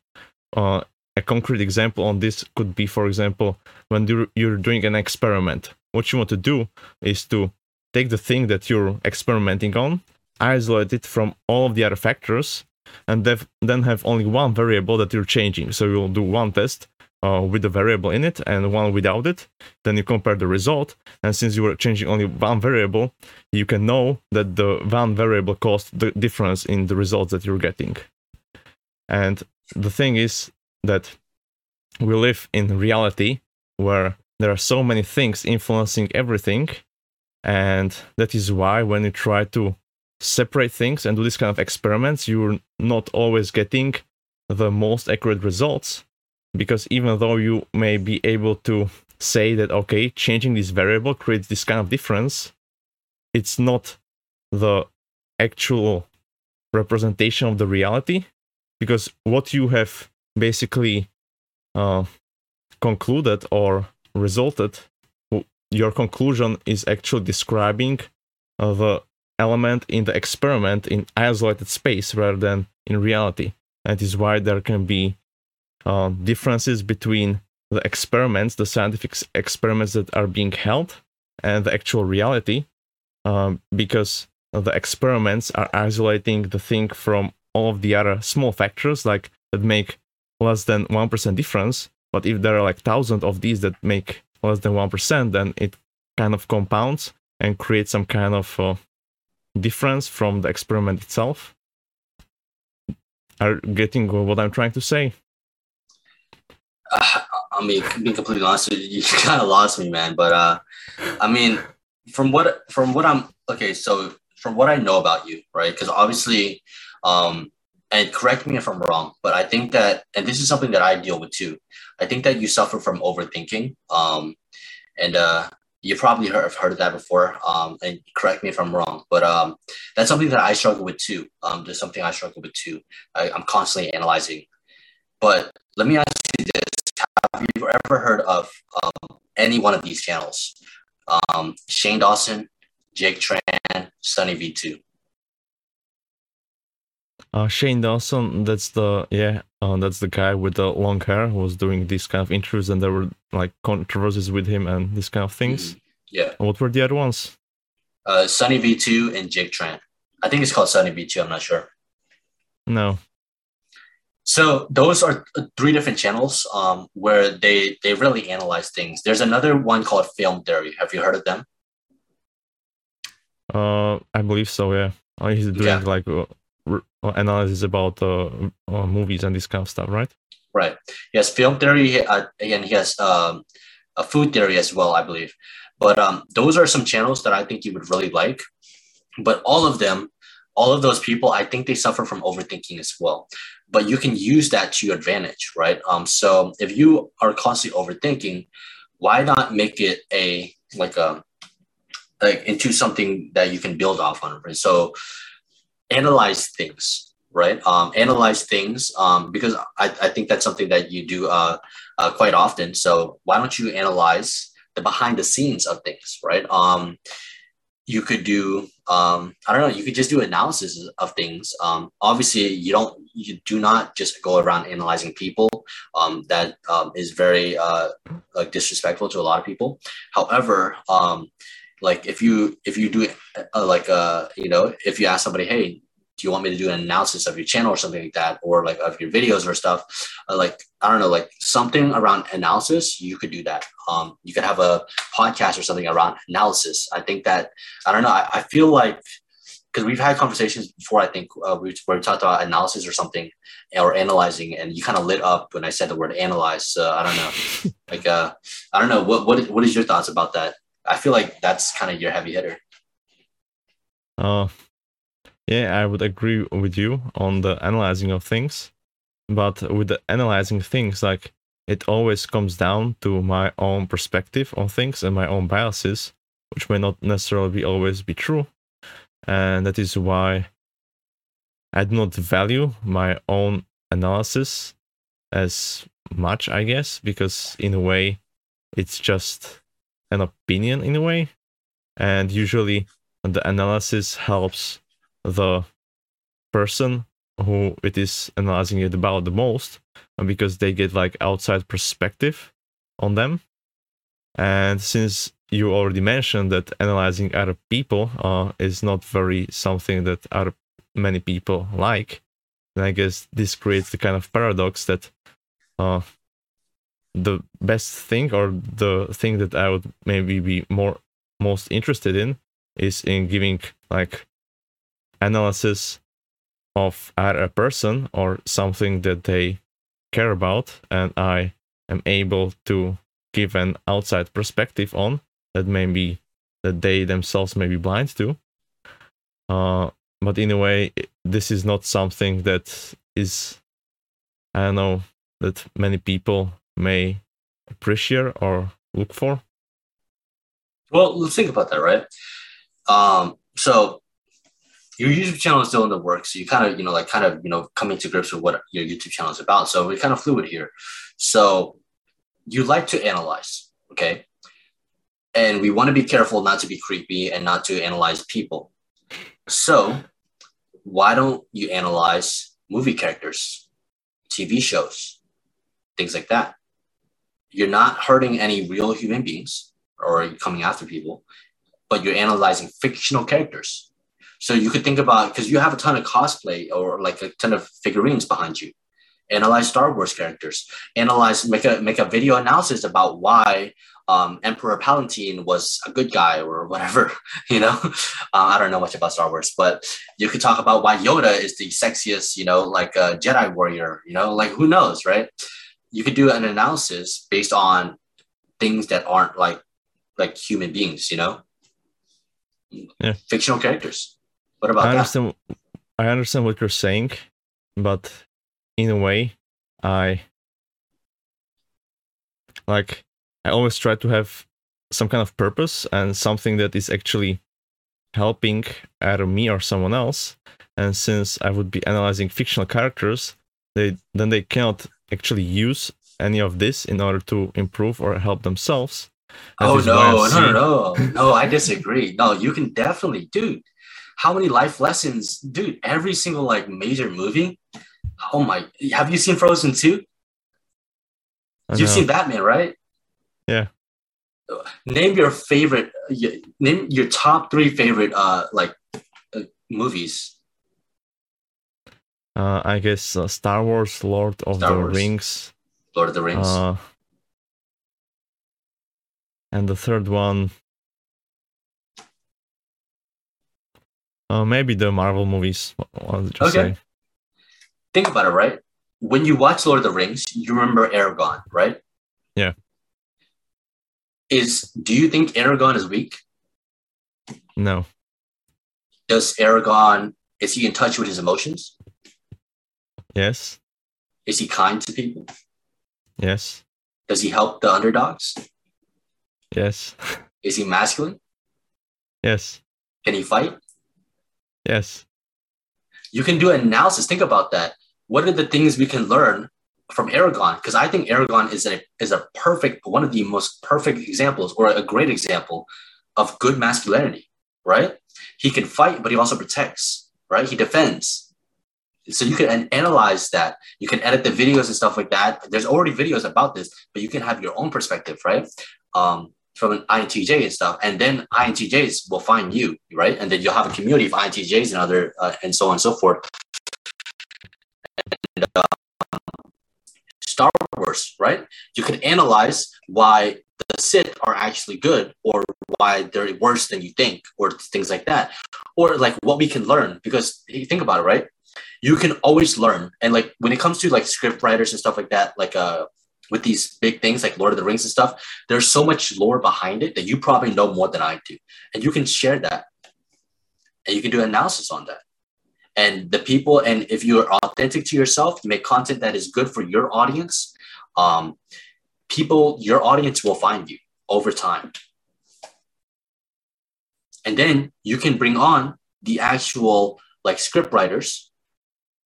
Uh, a concrete example on this could be, for example, when you're doing an experiment. What you want to do is to take the thing that you're experimenting on, isolate it from all of the other factors, and then have only one variable that you're changing. So you'll do one test uh, with the variable in it and one without it. Then you compare the result. And since you were changing only one variable, you can know that the one variable caused the difference in the results that you're getting. And the thing is that we live in reality where there are so many things influencing everything. And that is why when you try to separate things and do this kind of experiments, you're not always getting the most accurate results. Because even though you may be able to say that, okay, changing this variable creates this kind of difference, it's not the actual representation of the reality. Because what you have basically uh, concluded or resulted, your conclusion is actually describing uh, the element in the experiment in isolated space rather than in reality. That is why there can be uh, differences between the experiments, the scientific experiments that are being held, and the actual reality, um, because the experiments are isolating the thing from all of the other small factors, like that make less than one percent difference. But if there are like thousands of these that make less than one percent, then it kind of compounds and creates some kind of uh, difference from the experiment itself. Are getting what I'm trying to say? <sighs> I mean, being completely honest, you, <laughs> you kind of lost me, man. But uh, I mean, from what from what I'm okay, so from what I know about you, right? Because obviously, um, and correct me if I'm wrong, but I think that, and this is something that I deal with too. I think that you suffer from overthinking, um, and uh, you probably heard, have heard of that before. Um, and correct me if I'm wrong, but um, that's something that I struggle with too. Um, there's something I struggle with too. I, I'm constantly analyzing. But let me ask you this: Have you ever heard of um, any one of these channels? Um, Shane Dawson, Jake Tran, Sunny V2. Uh, Shane Dawson, that's the yeah, uh, that's the guy with the long hair who was doing these kind of interviews, and there were like controversies with him and these kind of things. Mm-hmm. Yeah. What were the other ones? Uh, Sunny V2 and Jake Tran. I think it's called Sunny V2. I'm not sure. No. So those are three different channels um, where they they really analyze things. There's another one called Film Theory. Have you heard of them? Uh, I believe so. Yeah, oh, he's doing yeah. like uh, analysis about uh, uh, movies and this kind of stuff, right? Right. Yes, film theory. Uh, again, he has um, a food theory as well, I believe. But um, those are some channels that I think you would really like. But all of them, all of those people, I think they suffer from overthinking as well. But you can use that to your advantage, right? Um, so if you are constantly overthinking, why not make it a like a like into something that you can build off on? Right? So analyze things, right? Um, analyze things um, because I, I think that's something that you do uh, uh, quite often. So why don't you analyze the behind the scenes of things, right? Um, you could do um, I don't know. You could just do analysis of things. Um, obviously, you don't you do not just go around analyzing people. Um, that um, is very uh, like disrespectful to a lot of people. However, um, like if you if you do uh, like uh you know if you ask somebody hey do you want me to do an analysis of your channel or something like that or like of your videos or stuff? Uh, like i don't know like something around analysis you could do that. Um you could have a podcast or something around analysis. I think that i don't know i, I feel like because we've had conversations before i think uh, we, where we talked about analysis or something or analyzing and you kind of lit up when i said the word analyze so i don't know. <laughs> Like uh i don't know what what, what is your thoughts about that? I feel like that's kind of your heavy hitter. Uh, yeah, I would agree with you on the analyzing of things, but with the analyzing things, like it always comes down to my own perspective on things and my own biases, which may not necessarily be always be true, and that is why I do not value my own analysis as much, I guess, because in a way, it's just an opinion in a way. And usually the analysis helps the person who it is analyzing it about the most because they get like outside perspective on them. And since you already mentioned that analyzing other people uh, is not very something that other many people like, then I guess this creates the kind of paradox that uh, the best thing or the thing that I would maybe be more most interested in is in giving like analysis of a person or something that they care about, and I am able to give an outside perspective on that maybe that they themselves may be blind to. Uh, but in a way, this is not something that is, I don't know, that many people may appreciate or look for. Well, let's think about that, right? Um, so your YouTube channel is still in the works. So you kind of, you know, like kind of, you know, coming to grips with what your YouTube channel is about. So we're kind of fluid here. So you like to analyze, okay? And we want to be careful not to be creepy and not to analyze people. So why don't you analyze movie characters, TV shows, things like that? You're not hurting any real human beings or coming after people, but you're analyzing fictional characters. So you could think about because you have a ton of cosplay or like a ton of figurines behind you. Analyze Star Wars characters. Analyze make a make a video analysis about why um, Emperor Palpatine was a good guy or whatever. <laughs> You know, uh, I don't know much about Star Wars, but you could talk about why Yoda is the sexiest. You know, like a Jedi warrior. You know, like who knows, right? You could do an analysis based on things that aren't like like human beings. You know, yeah. fictional characters. What about I understand, that? I understand what you're saying, but in a way, I like I always try to have some kind of purpose and something that is actually helping either me or someone else. And since I would be analyzing fictional characters, they then they cannot actually use any of this in order to improve or help themselves. oh no, no, no, no, no! I disagree. No, you can definitely, dude. How many life lessons, dude? Every single like major movie. Oh my! Have you seen Frozen two? You've seen Batman, right? Yeah. Name your favorite. Name your top three favorite uh like uh, movies. Uh, I guess uh, Star Wars, Lord of Star the Wars. Rings. Lord of the Rings. Uh, and the third one. Uh, maybe the Marvel movies. okay. Say? Think about it, right? When you watch Lord of the Rings, you remember Aragorn, right? Yeah is do you think Aragorn is weak? No. Does Aragorn is he in touch with his emotions? Yes. Is he kind to people? Yes. Does he help the underdogs? Yes. <laughs> Is he masculine? Yes. Can he fight? Yes. You can do analysis. Think about that. What are the things we can learn from Aragorn? because I think Aragorn is a is a perfect one of the most perfect examples or a great example of good masculinity, right? He can fight, but he also protects, right? He defends. So you can analyze that. You can edit the videos and stuff like that. There's already videos about this, but you can have your own perspective, right? Um, from an INTJ and stuff, and then INTJs will find you, right? And then you'll have a community of INTJs and other uh, and so on and so forth. And, uh, Star Wars, right? You could analyze why the Sith are actually good or why they're worse than you think or things like that. Or like what we can learn because think about it, right? You can always learn. And like when it comes to like script writers and stuff like that, like uh with these big things like Lord of the Rings and stuff, there's so much lore behind it that you probably know more than I do. And you can share that. And you can do analysis on that and the people and if you're authentic to yourself you make content that is good for your audience um, people your audience will find you over time and then you can bring on the actual like script writers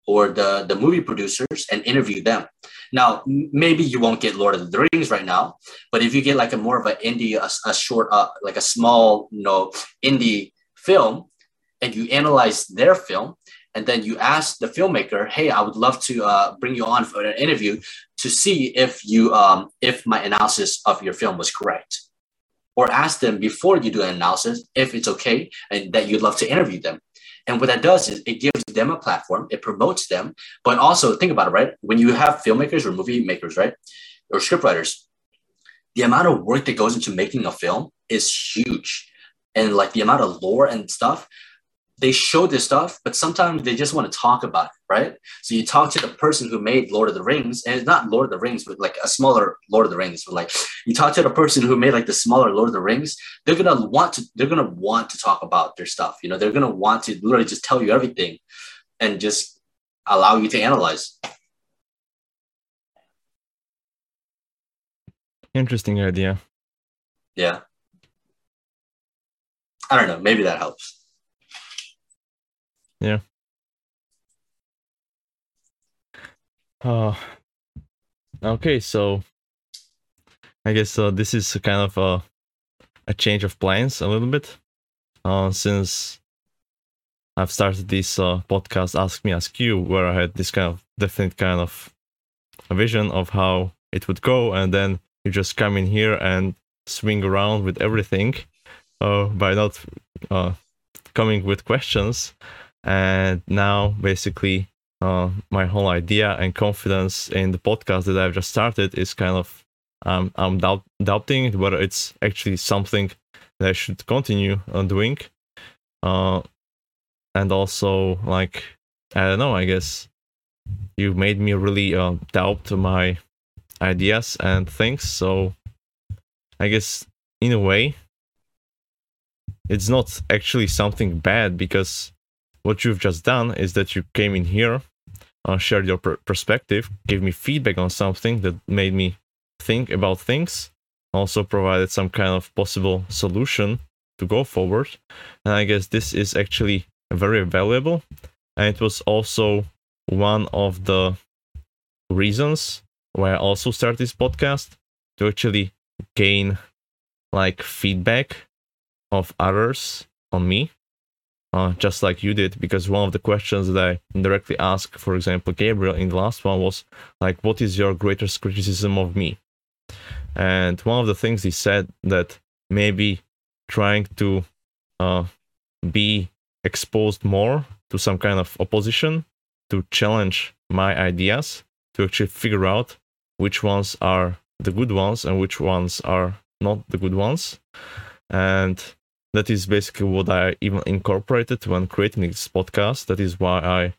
or the the movie producers and interview them now maybe you won't get lord of the rings right now but if you get like a more of an indie a, a short uh, like a small you know indie film and you analyze their film and then you ask the filmmaker, "Hey, I would love to uh, bring you on for an interview to see if you um, if my analysis of your film was correct." Or ask them before you do an analysis if it's okay and that you'd love to interview them. And what that does is it gives them a platform, it promotes them, but also think about it, right? When you have filmmakers or movie makers, right, or scriptwriters, the amount of work that goes into making a film is huge, and like the amount of lore and stuff they show this stuff, but sometimes they just want to talk about it, right? So you talk to the person who made Lord of the Rings, and it's not Lord of the Rings, but like a smaller Lord of the Rings. But like you talk to the person who made like the smaller Lord of the Rings, they're gonna want to they're gonna want to talk about their stuff. You know, they're gonna want to literally just tell you everything and just allow you to analyze. Interesting idea. Yeah. I don't know. Maybe that helps. Yeah. Uh, okay, so I guess uh, this is kind of a, a change of plans a little bit. Uh, since I've started this uh, podcast, Ask Me, Ask You, where I had this kind of definite kind of a vision of how it would go, and then you just come in here and swing around with everything uh, by not uh, coming with questions and now basically uh, my whole idea and confidence in the podcast that I've just started is kind of um, I'm doubt- doubting whether it's actually something that I should continue on doing. Uh, and also, like, I don't know, I guess you made me really uh, doubt my ideas and things. So I guess in a way, it's not actually something bad because what you've just done is that you came in here, uh, shared your per- perspective, gave me feedback on something that made me think about things, also provided some kind of possible solution to go forward. And I guess this is actually very valuable. And it was also one of the reasons why I also started this podcast to actually gain like feedback of others on me uh, just like you did, because one of the questions that I indirectly asked, for example, Gabriel in the last one was like, "What is your greatest criticism of me?" And one of the things he said that maybe trying to uh, be exposed more to some kind of opposition, to challenge my ideas, to actually figure out which ones are the good ones and which ones are not the good ones, and that is basically what I even incorporated when creating this podcast. That is why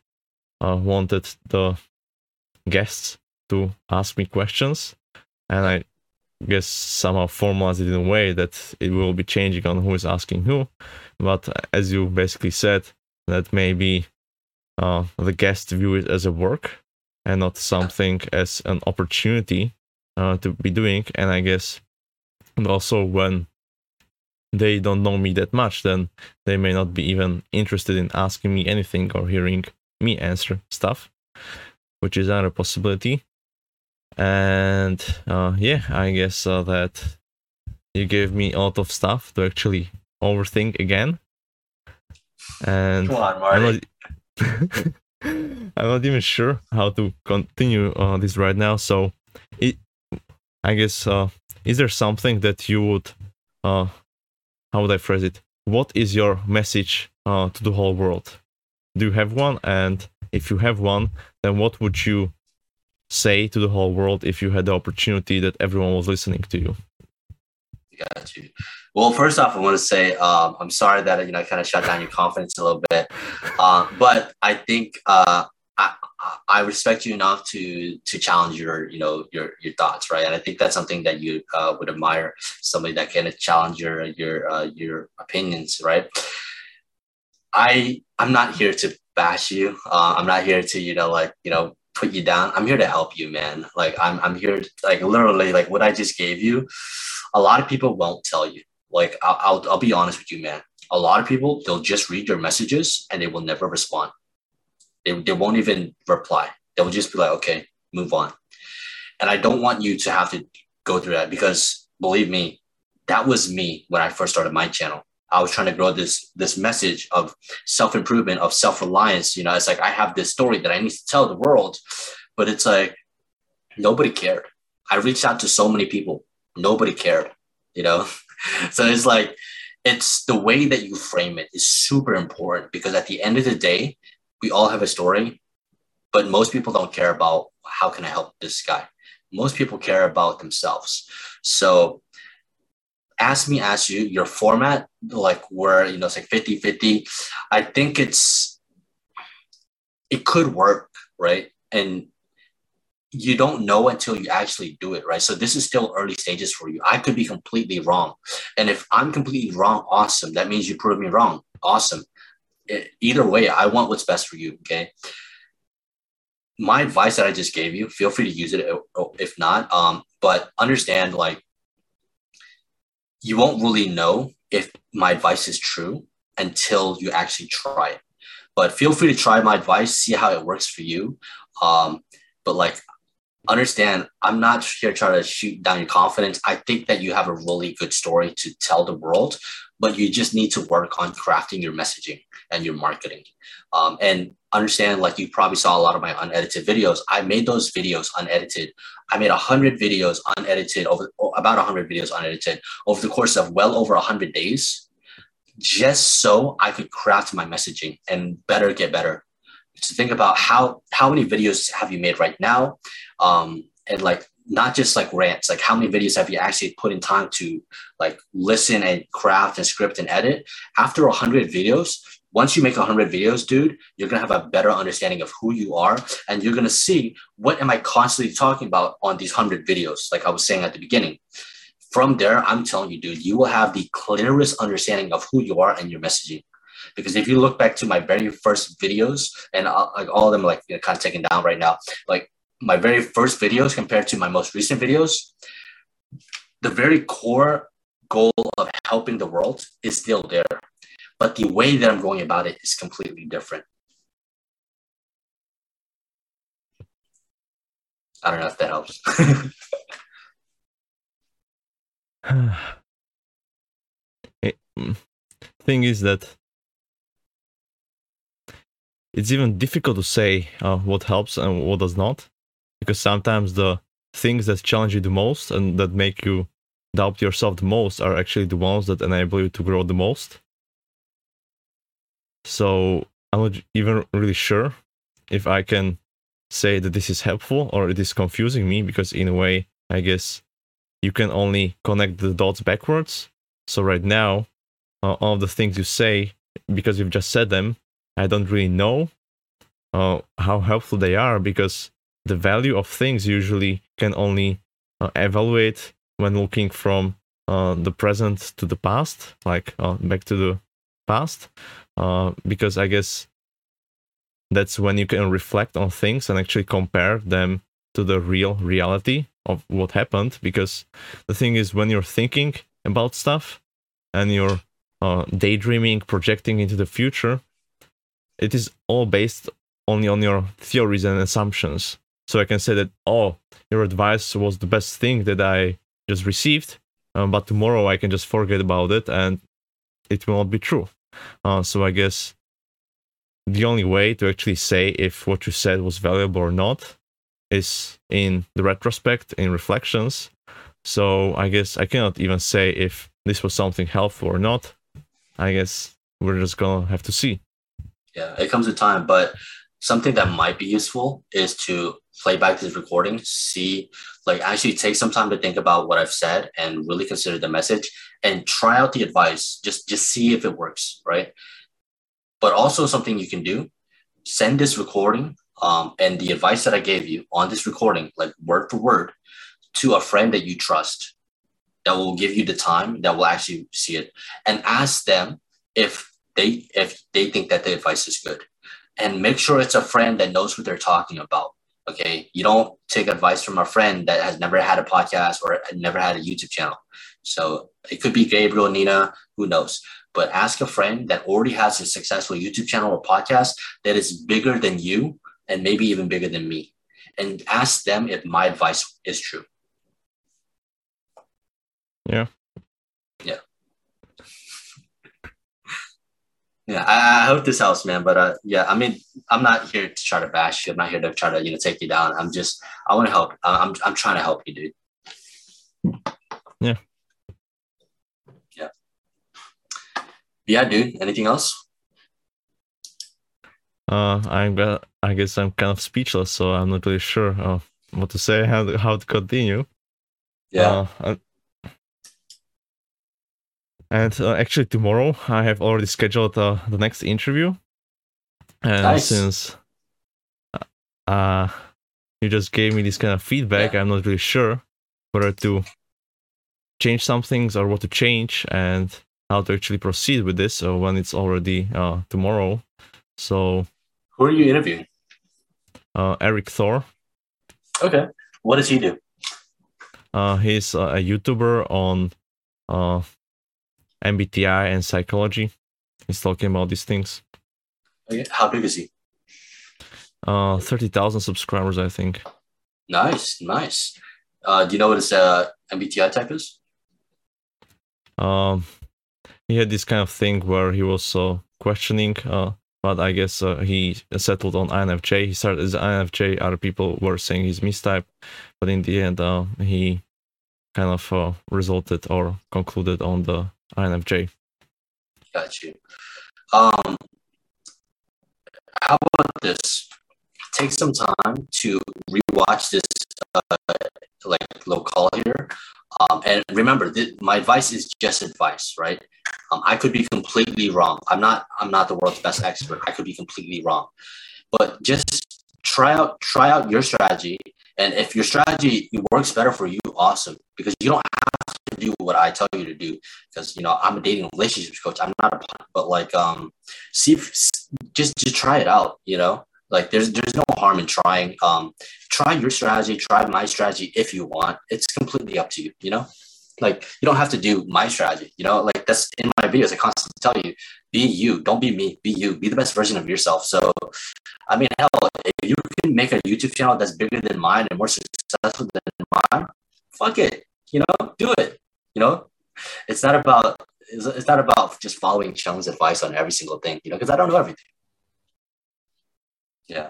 I uh, wanted the guests to ask me questions, and I guess somehow formalize it in a way that it will be changing on who is asking who. But as you basically said, that maybe uh, the guests view it as a work and not something as an opportunity uh, to be doing. And I guess also when they don't know me that much, then they may not be even interested in asking me anything or hearing me answer stuff, which is another possibility. And uh, yeah, I guess uh, that you gave me a lot of stuff to actually overthink again. And Come on, Marty. I'm not, <laughs> I'm not even sure how to continue uh, this right now. So, it, I guess, uh, is there something that you would uh, how would I phrase it? What is your message uh, to the whole world? Do you have one? And if you have one, then what would you say to the whole world if you had the opportunity that everyone was listening to you? Got you. Well, first off, I want to say um, I'm sorry that you know I kind of shut down your confidence a little bit, uh, but I think uh, I, respect you enough to to challenge your you know your your thoughts right? And i think that's something that you uh, would admire somebody that can challenge your your uh, your opinions right? I i'm not here to bash you. Uh, i'm not here to you know like you know put you down. I'm here to help you man. Like i'm, I'm here to, like literally like what i just gave you a lot of people won't tell you. Like I'll, I'll, I'll be honest with you man. A lot of people they'll just read your messages and they will never respond they, they won't even reply. They will just be like, okay, move on. And I don't want you to have to go through that because believe me, that was me when I first started my channel. I was trying to grow this this message of self improvement, of self reliance. You know, it's like I have this story that I need to tell the world, but it's like nobody cared. I reached out to so many people, nobody cared. You know, <laughs> so it's like it's the way that you frame it is super important because at the end of the day, we all have a story, but most people don't care about how can I help this guy. Most people care about themselves. So ask me, ask you, your format, like where, you know, it's like 50 50, I think it's, it could work, right? And you don't know until you actually do it, right? So this is still early stages for you. I could be completely wrong. And if I'm completely wrong, awesome. That means you proved me wrong. Awesome. It, either way, I want what's best for you. Okay. My advice that I just gave you, feel free to use it if not. Um, but understand like you won't really know if my advice is true until you actually try it. But feel free to try my advice, see how it works for you. Um, but like understand I'm not here trying to shoot down your confidence. I think that you have a really good story to tell the world, but you just need to work on crafting your messaging and your marketing. Um, and understand, like you probably saw a lot of my unedited videos. I made those videos unedited. I made 100 videos unedited, over about 100 videos unedited over the course of well over 100 days, just so I could craft my messaging and better get better to think about how how many videos have you made right now um, and like not just like rants. Like how many videos have you actually put in time to like listen and craft and script and edit? After 100 videos once you make 100 videos dude you're going to have a better understanding of who you are and you're going to see what am i constantly talking about on these 100 videos like i was saying at the beginning. From there i'm telling you dude you will have the clearest understanding of who you are and your messaging. Because if you look back to my very first videos, and uh, like all of them, like you know, kind of taken down right now, like my very first videos compared to my most recent videos, the very core goal of helping the world is still there, but the way that I'm going about it is completely different. I don't know if that helps. <sighs> mm, thing is that it's even difficult to say uh, what helps and what does not because sometimes the things that challenge you the most and that make you doubt yourself the most are actually the ones that enable you to grow the most. So i'm not even really sure if i can say that this is helpful or it is confusing me because in a way i guess you can only connect the dots backwards. So right now uh, all the things you say because you've just said them I don't really know uh, how helpful they are because the value of things usually can only uh, evaluate when looking from uh, the present to the past, like uh, back to the past, uh, because I guess that's when you can reflect on things and actually compare them to the real reality of what happened. Because the thing is, when you're thinking about stuff and you're uh, daydreaming, projecting into the future, it is all based only on your theories and assumptions. So I can say that, oh, your advice was the best thing that I just received, um, but tomorrow I can just forget about it and it will not be true. Uh, so I guess the only way to actually say if what you said was valuable or not is in the retrospect, in reflections. So I guess I cannot even say if this was something helpful or not. I guess we're just gonna have to see yeah, it comes with time. But something that might be useful is to play back this recording, see, like actually take some time to think about what I've said and really consider the message and try out the advice. Just just see if it works, right? But also something you can do, send this recording um, and the advice that I gave you on this recording, like word for word, to a friend that you trust that will give you the time that will actually see it and ask them if they if they think that the advice is good and make sure it's a friend that knows what they're talking about okay? You don't take advice from a friend that has never had a podcast or never had a youtube channel. So it could be gabriel nina who knows? But ask a friend that already has a successful youtube channel or podcast that is bigger than you and maybe even bigger than me. And ask them if my advice is true. Yeah Yeah, I, I, hope this helps, man. But uh, yeah, I mean, I'm not here to try to bash you. I'm not here to try to you know take you down. I'm just I want to help. I'm I'm trying to help you, dude. Yeah. Yeah. Yeah, dude. Anything else? Uh, I'm gonna. I guess I'm kind of speechless, so I'm not really sure uh, what to say, how to, how to continue. Yeah. Uh, And uh, actually, tomorrow I have already scheduled uh, the next interview. And Nice. since uh, you just gave me this kind of feedback, Yeah. I'm not really sure whether to change some things or what to change and how to actually proceed with this uh, when it's already uh, tomorrow. So, Who are you interviewing? uh, Erik Thor, Okay. What does he do? uh, he's uh, a YouTuber on uh, MBTI and psychology. He's talking about these things. How big is he? Uh, 30,000 subscribers, I think. Nice, nice. Uh, do you know what his uh, MBTI type is? Um, he had this kind of thing where he was uh, questioning, uh, but I guess uh, he settled on INFJ. He started as INFJ. Other people were saying he's mistype, but in the end, uh, he kind of uh, resulted or concluded on the INFJ. Got you. Um, how about this? Take some time to rewatch this, uh, like low call here. Um, and remember, th- my advice is just advice, right? Um, I could be completely wrong. I'm not. I'm not the world's best expert. I could be completely wrong, but just try out try out your strategy. And if your strategy works better for you, awesome. Because you don't have to do what I tell you to do because you know I'm a dating relationships coach. I'm not a but like um see if, just just try it out. You know, like there's there's no harm in trying. Um, try your strategy, try my strategy if you want. It's completely up to you. You know, like you don't have to do my strategy. You know, like that's in my videos. I constantly tell you, be you. Don't be me. Be you. Be the best version of yourself. So, I mean, hell, if you can make a YouTube channel that's bigger than mine and more successful than mine, fuck it. You know, do it. You know, it's not about it's, it's not about just following Chung's advice on every single thing, you know, because I don't know everything. Yeah.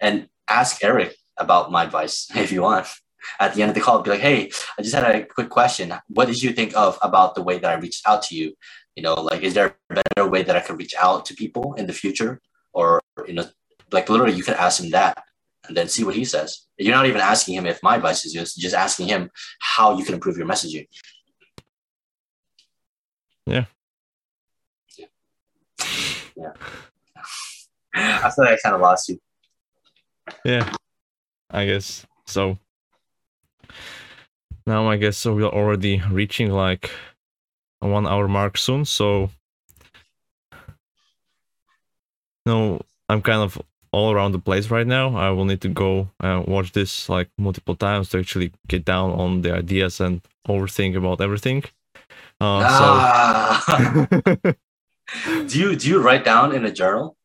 And ask Erik about my advice <laughs> if you want. At the end of the call, be like, hey, I just had a quick question. What did you think of about the way that I reached out to you? You know, like, is there a better way that I could reach out to people in the future? Or, you know, like literally you could ask him that and then see what he says. You're not even asking him if my advice is just, just asking him how you can improve your messaging. Yeah. Yeah. yeah. I feel like I kind of lost you. Yeah, I guess so. Now I guess so we're already reaching like a one hour mark soon. So no, I'm kind of all around the place right now. I will need to go and watch this like multiple times to actually get down on the ideas and overthink about everything. Uh, Ah. so <laughs> do you do you write down in a journal?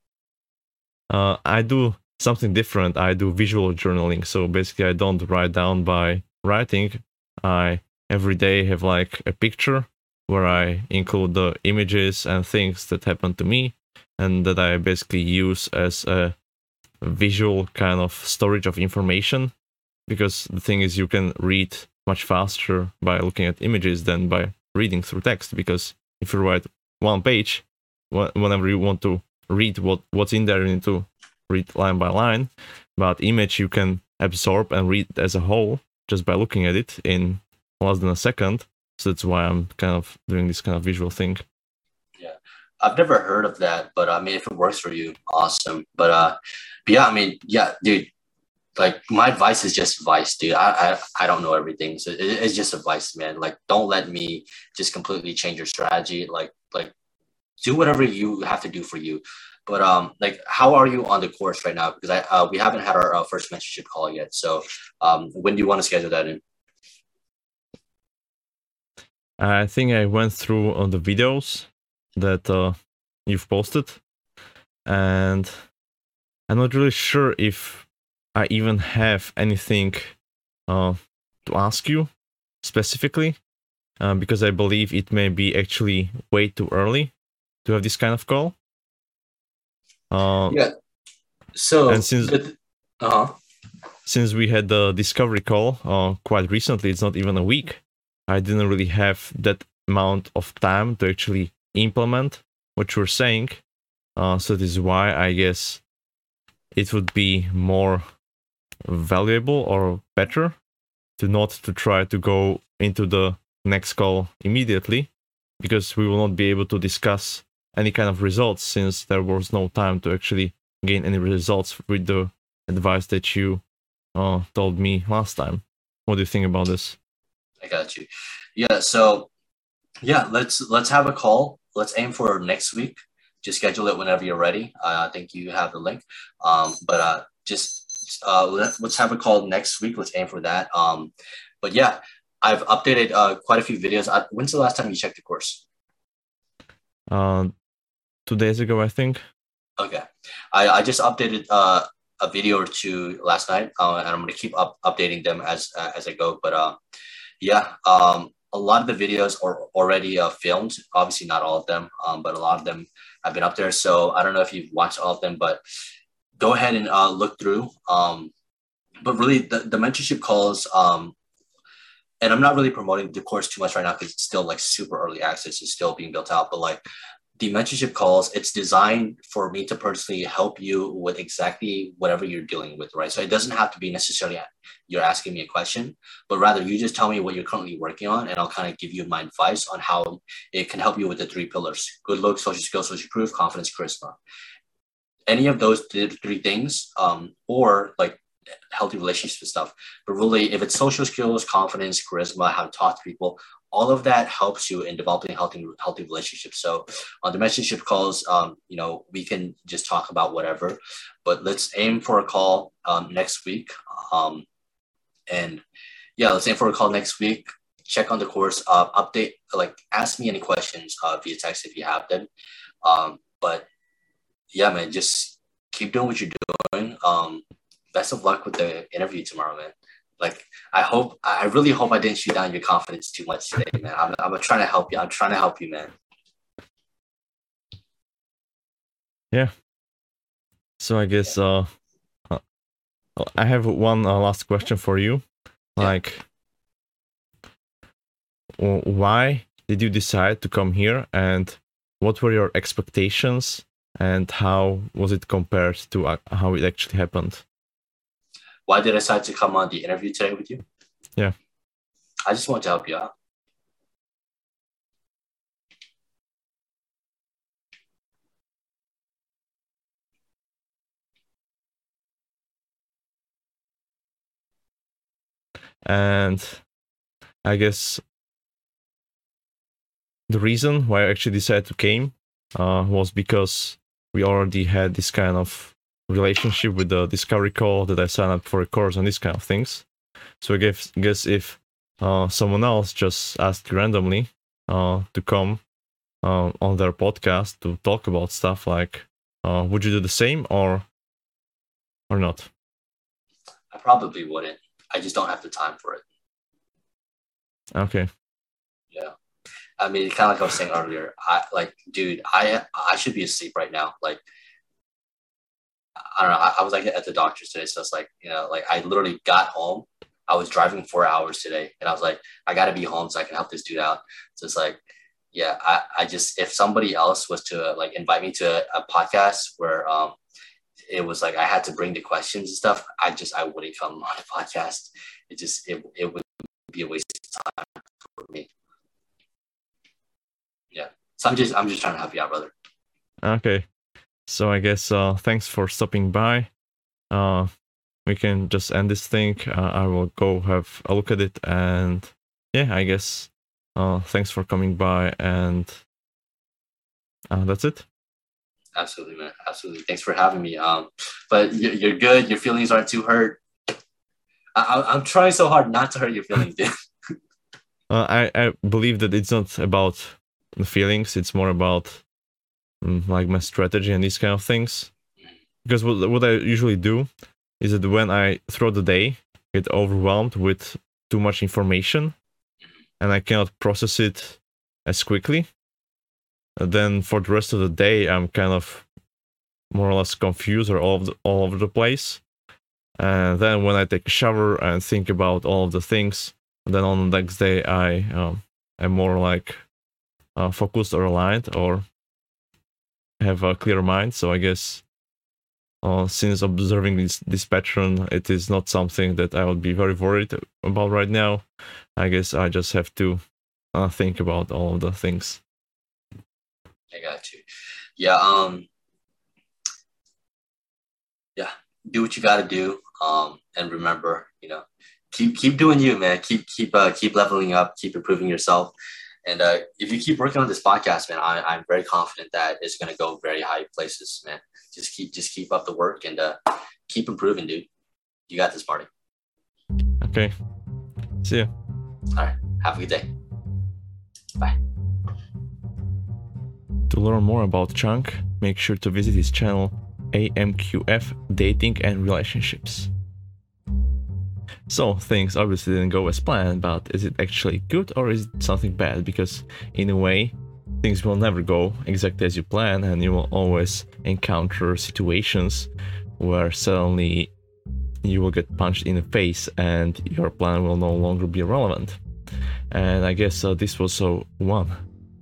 uh, I do something different. I do visual journaling. So basically, I don't write down by writing. I every day have like a picture where I include the images and things that happen to me, and that I basically use as a visual kind of storage of information. Because the thing is, you can read much faster by looking at images than by reading through text. Because if you write one page, whenever you want to read what what's in there, you need to read line by line. But image you can absorb and read as a whole just by looking at it in less than a second. So that's why I'm kind of doing this kind of visual thing. I've never heard of that, but I mean, if it works for you, awesome. But uh, but yeah, I mean, yeah, dude. Like my advice is just advice, dude. I I, I don't know everything, so it, it's just advice, man. Like, don't let me just completely change your strategy. Like like, do whatever you have to do for you. But um, like, how are you on the course right now? Because I uh, we haven't had our uh, first mentorship call yet. So um, when do you want to schedule that in? I think I went through on the videos that uh, you've posted, and I'm not really sure if I even have anything uh, to ask you specifically, uh, because I believe it may be actually way too early to have this kind of call. Uh, Yeah. So And since- uh huh. since we had the discovery call uh, quite recently, it's not even a week. I didn't really have that amount of time to actually implement what you're saying. Uh, so this is why I guess it would be more valuable or better to not to try to go into the next call immediately, because we will not be able to discuss any kind of results since there was no time to actually gain any results with the advice that you uh, told me last time. What do you think about this? I got you. Yeah. So yeah, let's let's have a call. Let's aim for next week. Just schedule it whenever you're ready. Uh, I think you have the link. Um, but uh, just uh, let, us have a call next week. Let's aim for that. Um, but yeah, I've updated uh, quite a few videos. I, when's the last time you checked the course? Uh, two days ago, I think. Okay, I, I just updated uh, a video or two last night, uh, and I'm gonna keep up updating them as uh, as I go. But uh, yeah, um, a lot of the videos are already uh, filmed. Obviously, not all of them, um, but a lot of them have been up there. So I don't know if you've watched all of them, but go ahead and uh, look through. Um, but really, the, the mentorship calls, um, and I'm not really promoting the course too much right now because it's still like super early access. It's still being built out. But like mentorship calls, it's designed for me to personally help you with exactly whatever you're dealing with, right? So it doesn't have to be necessarily you're asking me a question, but rather you just tell me what you're currently working on, and I'll kind of give you my advice on how it can help you with the three pillars good looks, social skills, social proof, confidence, charisma. Any of those three things, um, or like healthy relationships and stuff. But really, if it's social skills, confidence, charisma, how to talk to people, all of that helps you in developing healthy healthy relationships. So on the calls, um, you know, we can just talk about whatever, but let's aim for a call um, next week. Um, and yeah, let's aim for a call next week. Check on the course, uh, update, like ask me any questions uh, via text if you have them. Um, but yeah, man, just keep doing what you're doing. Um, best of luck with the interview tomorrow, man like I hope I really hope I didn't shoot down your confidence too much today, man. I'm I'm trying to help you. I'm trying to help you, man. Yeah. So I guess uh, uh I have one uh, last question for you. Yeah. Like why did you decide to come here and what were your expectations and how was it compared to uh, how it actually happened? Why did I decide to come on the interview today with you? Yeah. I just want to help you out. And I guess the reason why I actually decided to came uh, was because we already had this kind of relationship with the discovery call that I sign up for a course and these kind of things. So I guess, guess if uh, someone else just asked randomly uh, to come uh, on their podcast to talk about stuff like, uh, would you do the same or or not? I probably wouldn't. I just don't have the time for it. Okay. Yeah. I mean, kind of like I was saying earlier. I like, dude, I I should be asleep right now. Like, I don't know. I, I was like at the doctor's today, so it's like you know, like I literally got home. I was driving four hours today, and I was like, I got to be home so I can help this dude out. So it's like, yeah, I, I just if somebody else was to like invite me to a, a podcast where um it was like I had to bring the questions and stuff, I just I wouldn't come on the podcast. It just it, it would be a waste of time for me. Yeah. So I'm just I'm just trying to help you out, brother. Okay. So I guess uh, thanks for stopping by. Uh, we can just end this thing. Uh, I will go have a look at it, and yeah, I guess uh, thanks for coming by, and uh, that's it. Absolutely, man. Absolutely. Thanks for having me. Um, but you're good. Your feelings aren't too hurt. I, I'm trying so hard not to hurt your feelings, dude. <laughs> uh, I I believe that it's not about the feelings. It's more about like my strategy and these kind of things. Because what, what I usually do is that when I throw the day, get overwhelmed with too much information and I cannot process it as quickly, then for the rest of the day, I'm kind of more or less confused or all, the, all over the place. And then when I take a shower and think about all of the things, then on the next day, I um, am more like uh, focused or aligned or have a clear mind. So I guess uh, since observing this this pattern, it is not something that I would be very worried about right now. I guess I just have to uh, think about all of the things I got you. Yeah. Um. Yeah. Do what you got to do. Um. And remember, you know, keep keep doing you, man. Keep keep uh keep leveling up. Keep improving yourself. And uh, if you keep working on this podcast, man, I, I'm very confident that it's gonna go very high places, man. Just keep just keep up the work and uh, keep improving, dude. You got this, Marty. Okay. See you. All right. Have a good day. Bye. To learn more about Chung, make sure to visit his channel AMQF Dating and Relationships. So, things obviously didn't go as planned, but is it actually good or is it something bad? Because, in a way, things will never go exactly as you plan, and you will always encounter situations where suddenly you will get punched in the face and your plan will no longer be relevant. And I guess uh, this was so one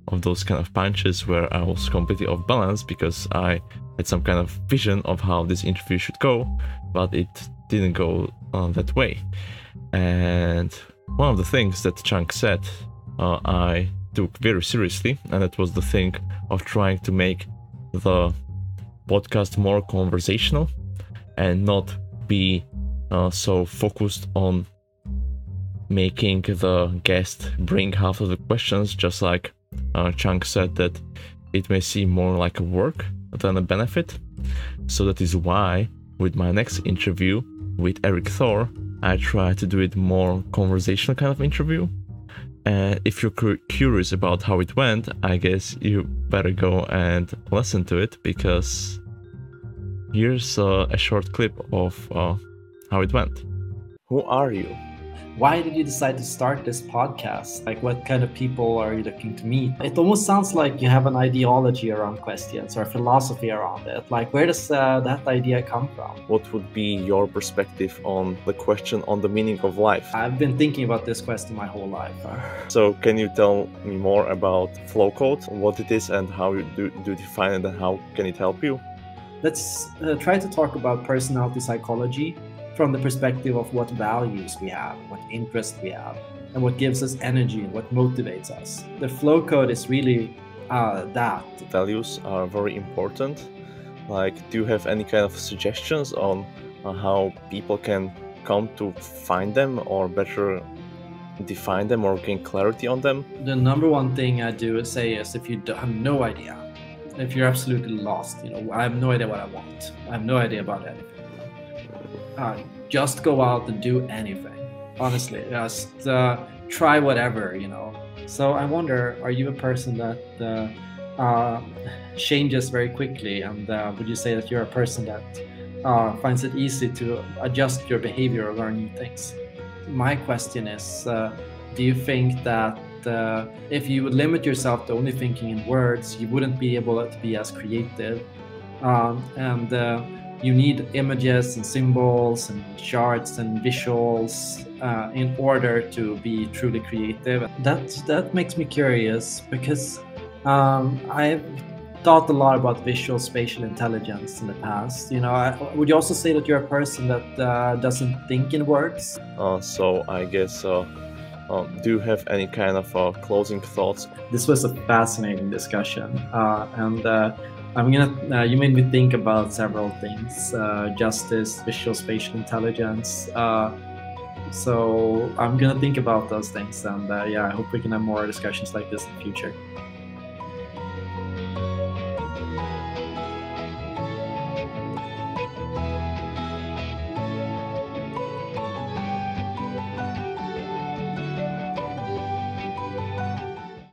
of those kind of punches where I was completely off balance because I had some kind of vision of how this interview should go, but it didn't go uh, that way. And one of the things that Chung said, uh, I took very seriously, and that was the thing of trying to make the podcast more conversational and not be uh, so focused on making the guest bring half of the questions, just like uh, Chung said that it may seem more like a work than a benefit. So that is why, with my next interview with Erik Thor, I try to do it more conversational kind of interview. And if you're cu- curious about how it went, I guess you better go and listen to it because here's uh, a short clip of uh, how it went. Who are you? Why did you decide to start this podcast? Like, what kind of people are you looking to meet? It almost sounds like you have an ideology around questions or a philosophy around it. Like, where does uh, that idea come from? What would be your perspective on the question on the meaning of life? I've been thinking about this question my whole life. <sighs> So, can you tell me more about flow code, what it is, and how you do, do define it, and how can it help you? Let's uh, try to talk about personality psychology from the perspective of what values we have, what interests we have, and what gives us energy and what motivates us. The flow code is really uh, that. Values are very important. Like, do you have any kind of suggestions on uh, how people can come to find them or better define them or gain clarity on them? The number one thing I do say is if you have no idea, if you're absolutely lost, you know, I have no idea what I want, I have no idea about anything uh, just go out and do anything. Honestly, just uh, try whatever, you know. So I wonder, are you a person that uh, uh changes very quickly? And uh, would you say that you're a person that uh, finds it easy to adjust your behavior or learn new things? My question is, do you think that uh, if you would limit yourself to only thinking in words, you wouldn't be able to be as creative. Um, and uh, you need images and symbols and charts and visuals uh, in order to be truly creative. That that makes me curious because um, I've thought a lot about visual spatial intelligence in the past. You know, I, would you also say that you're a person that uh, doesn't think in words? Uh, so I guess. Uh, um, do you have any kind of uh, closing thoughts? This was a fascinating discussion, uh, and I'm gonna. Uh, you made me think about several things: uh, justice, visual spatial intelligence. Uh, so I'm gonna think about those things, and uh, yeah, I hope we can have more discussions like this in the future.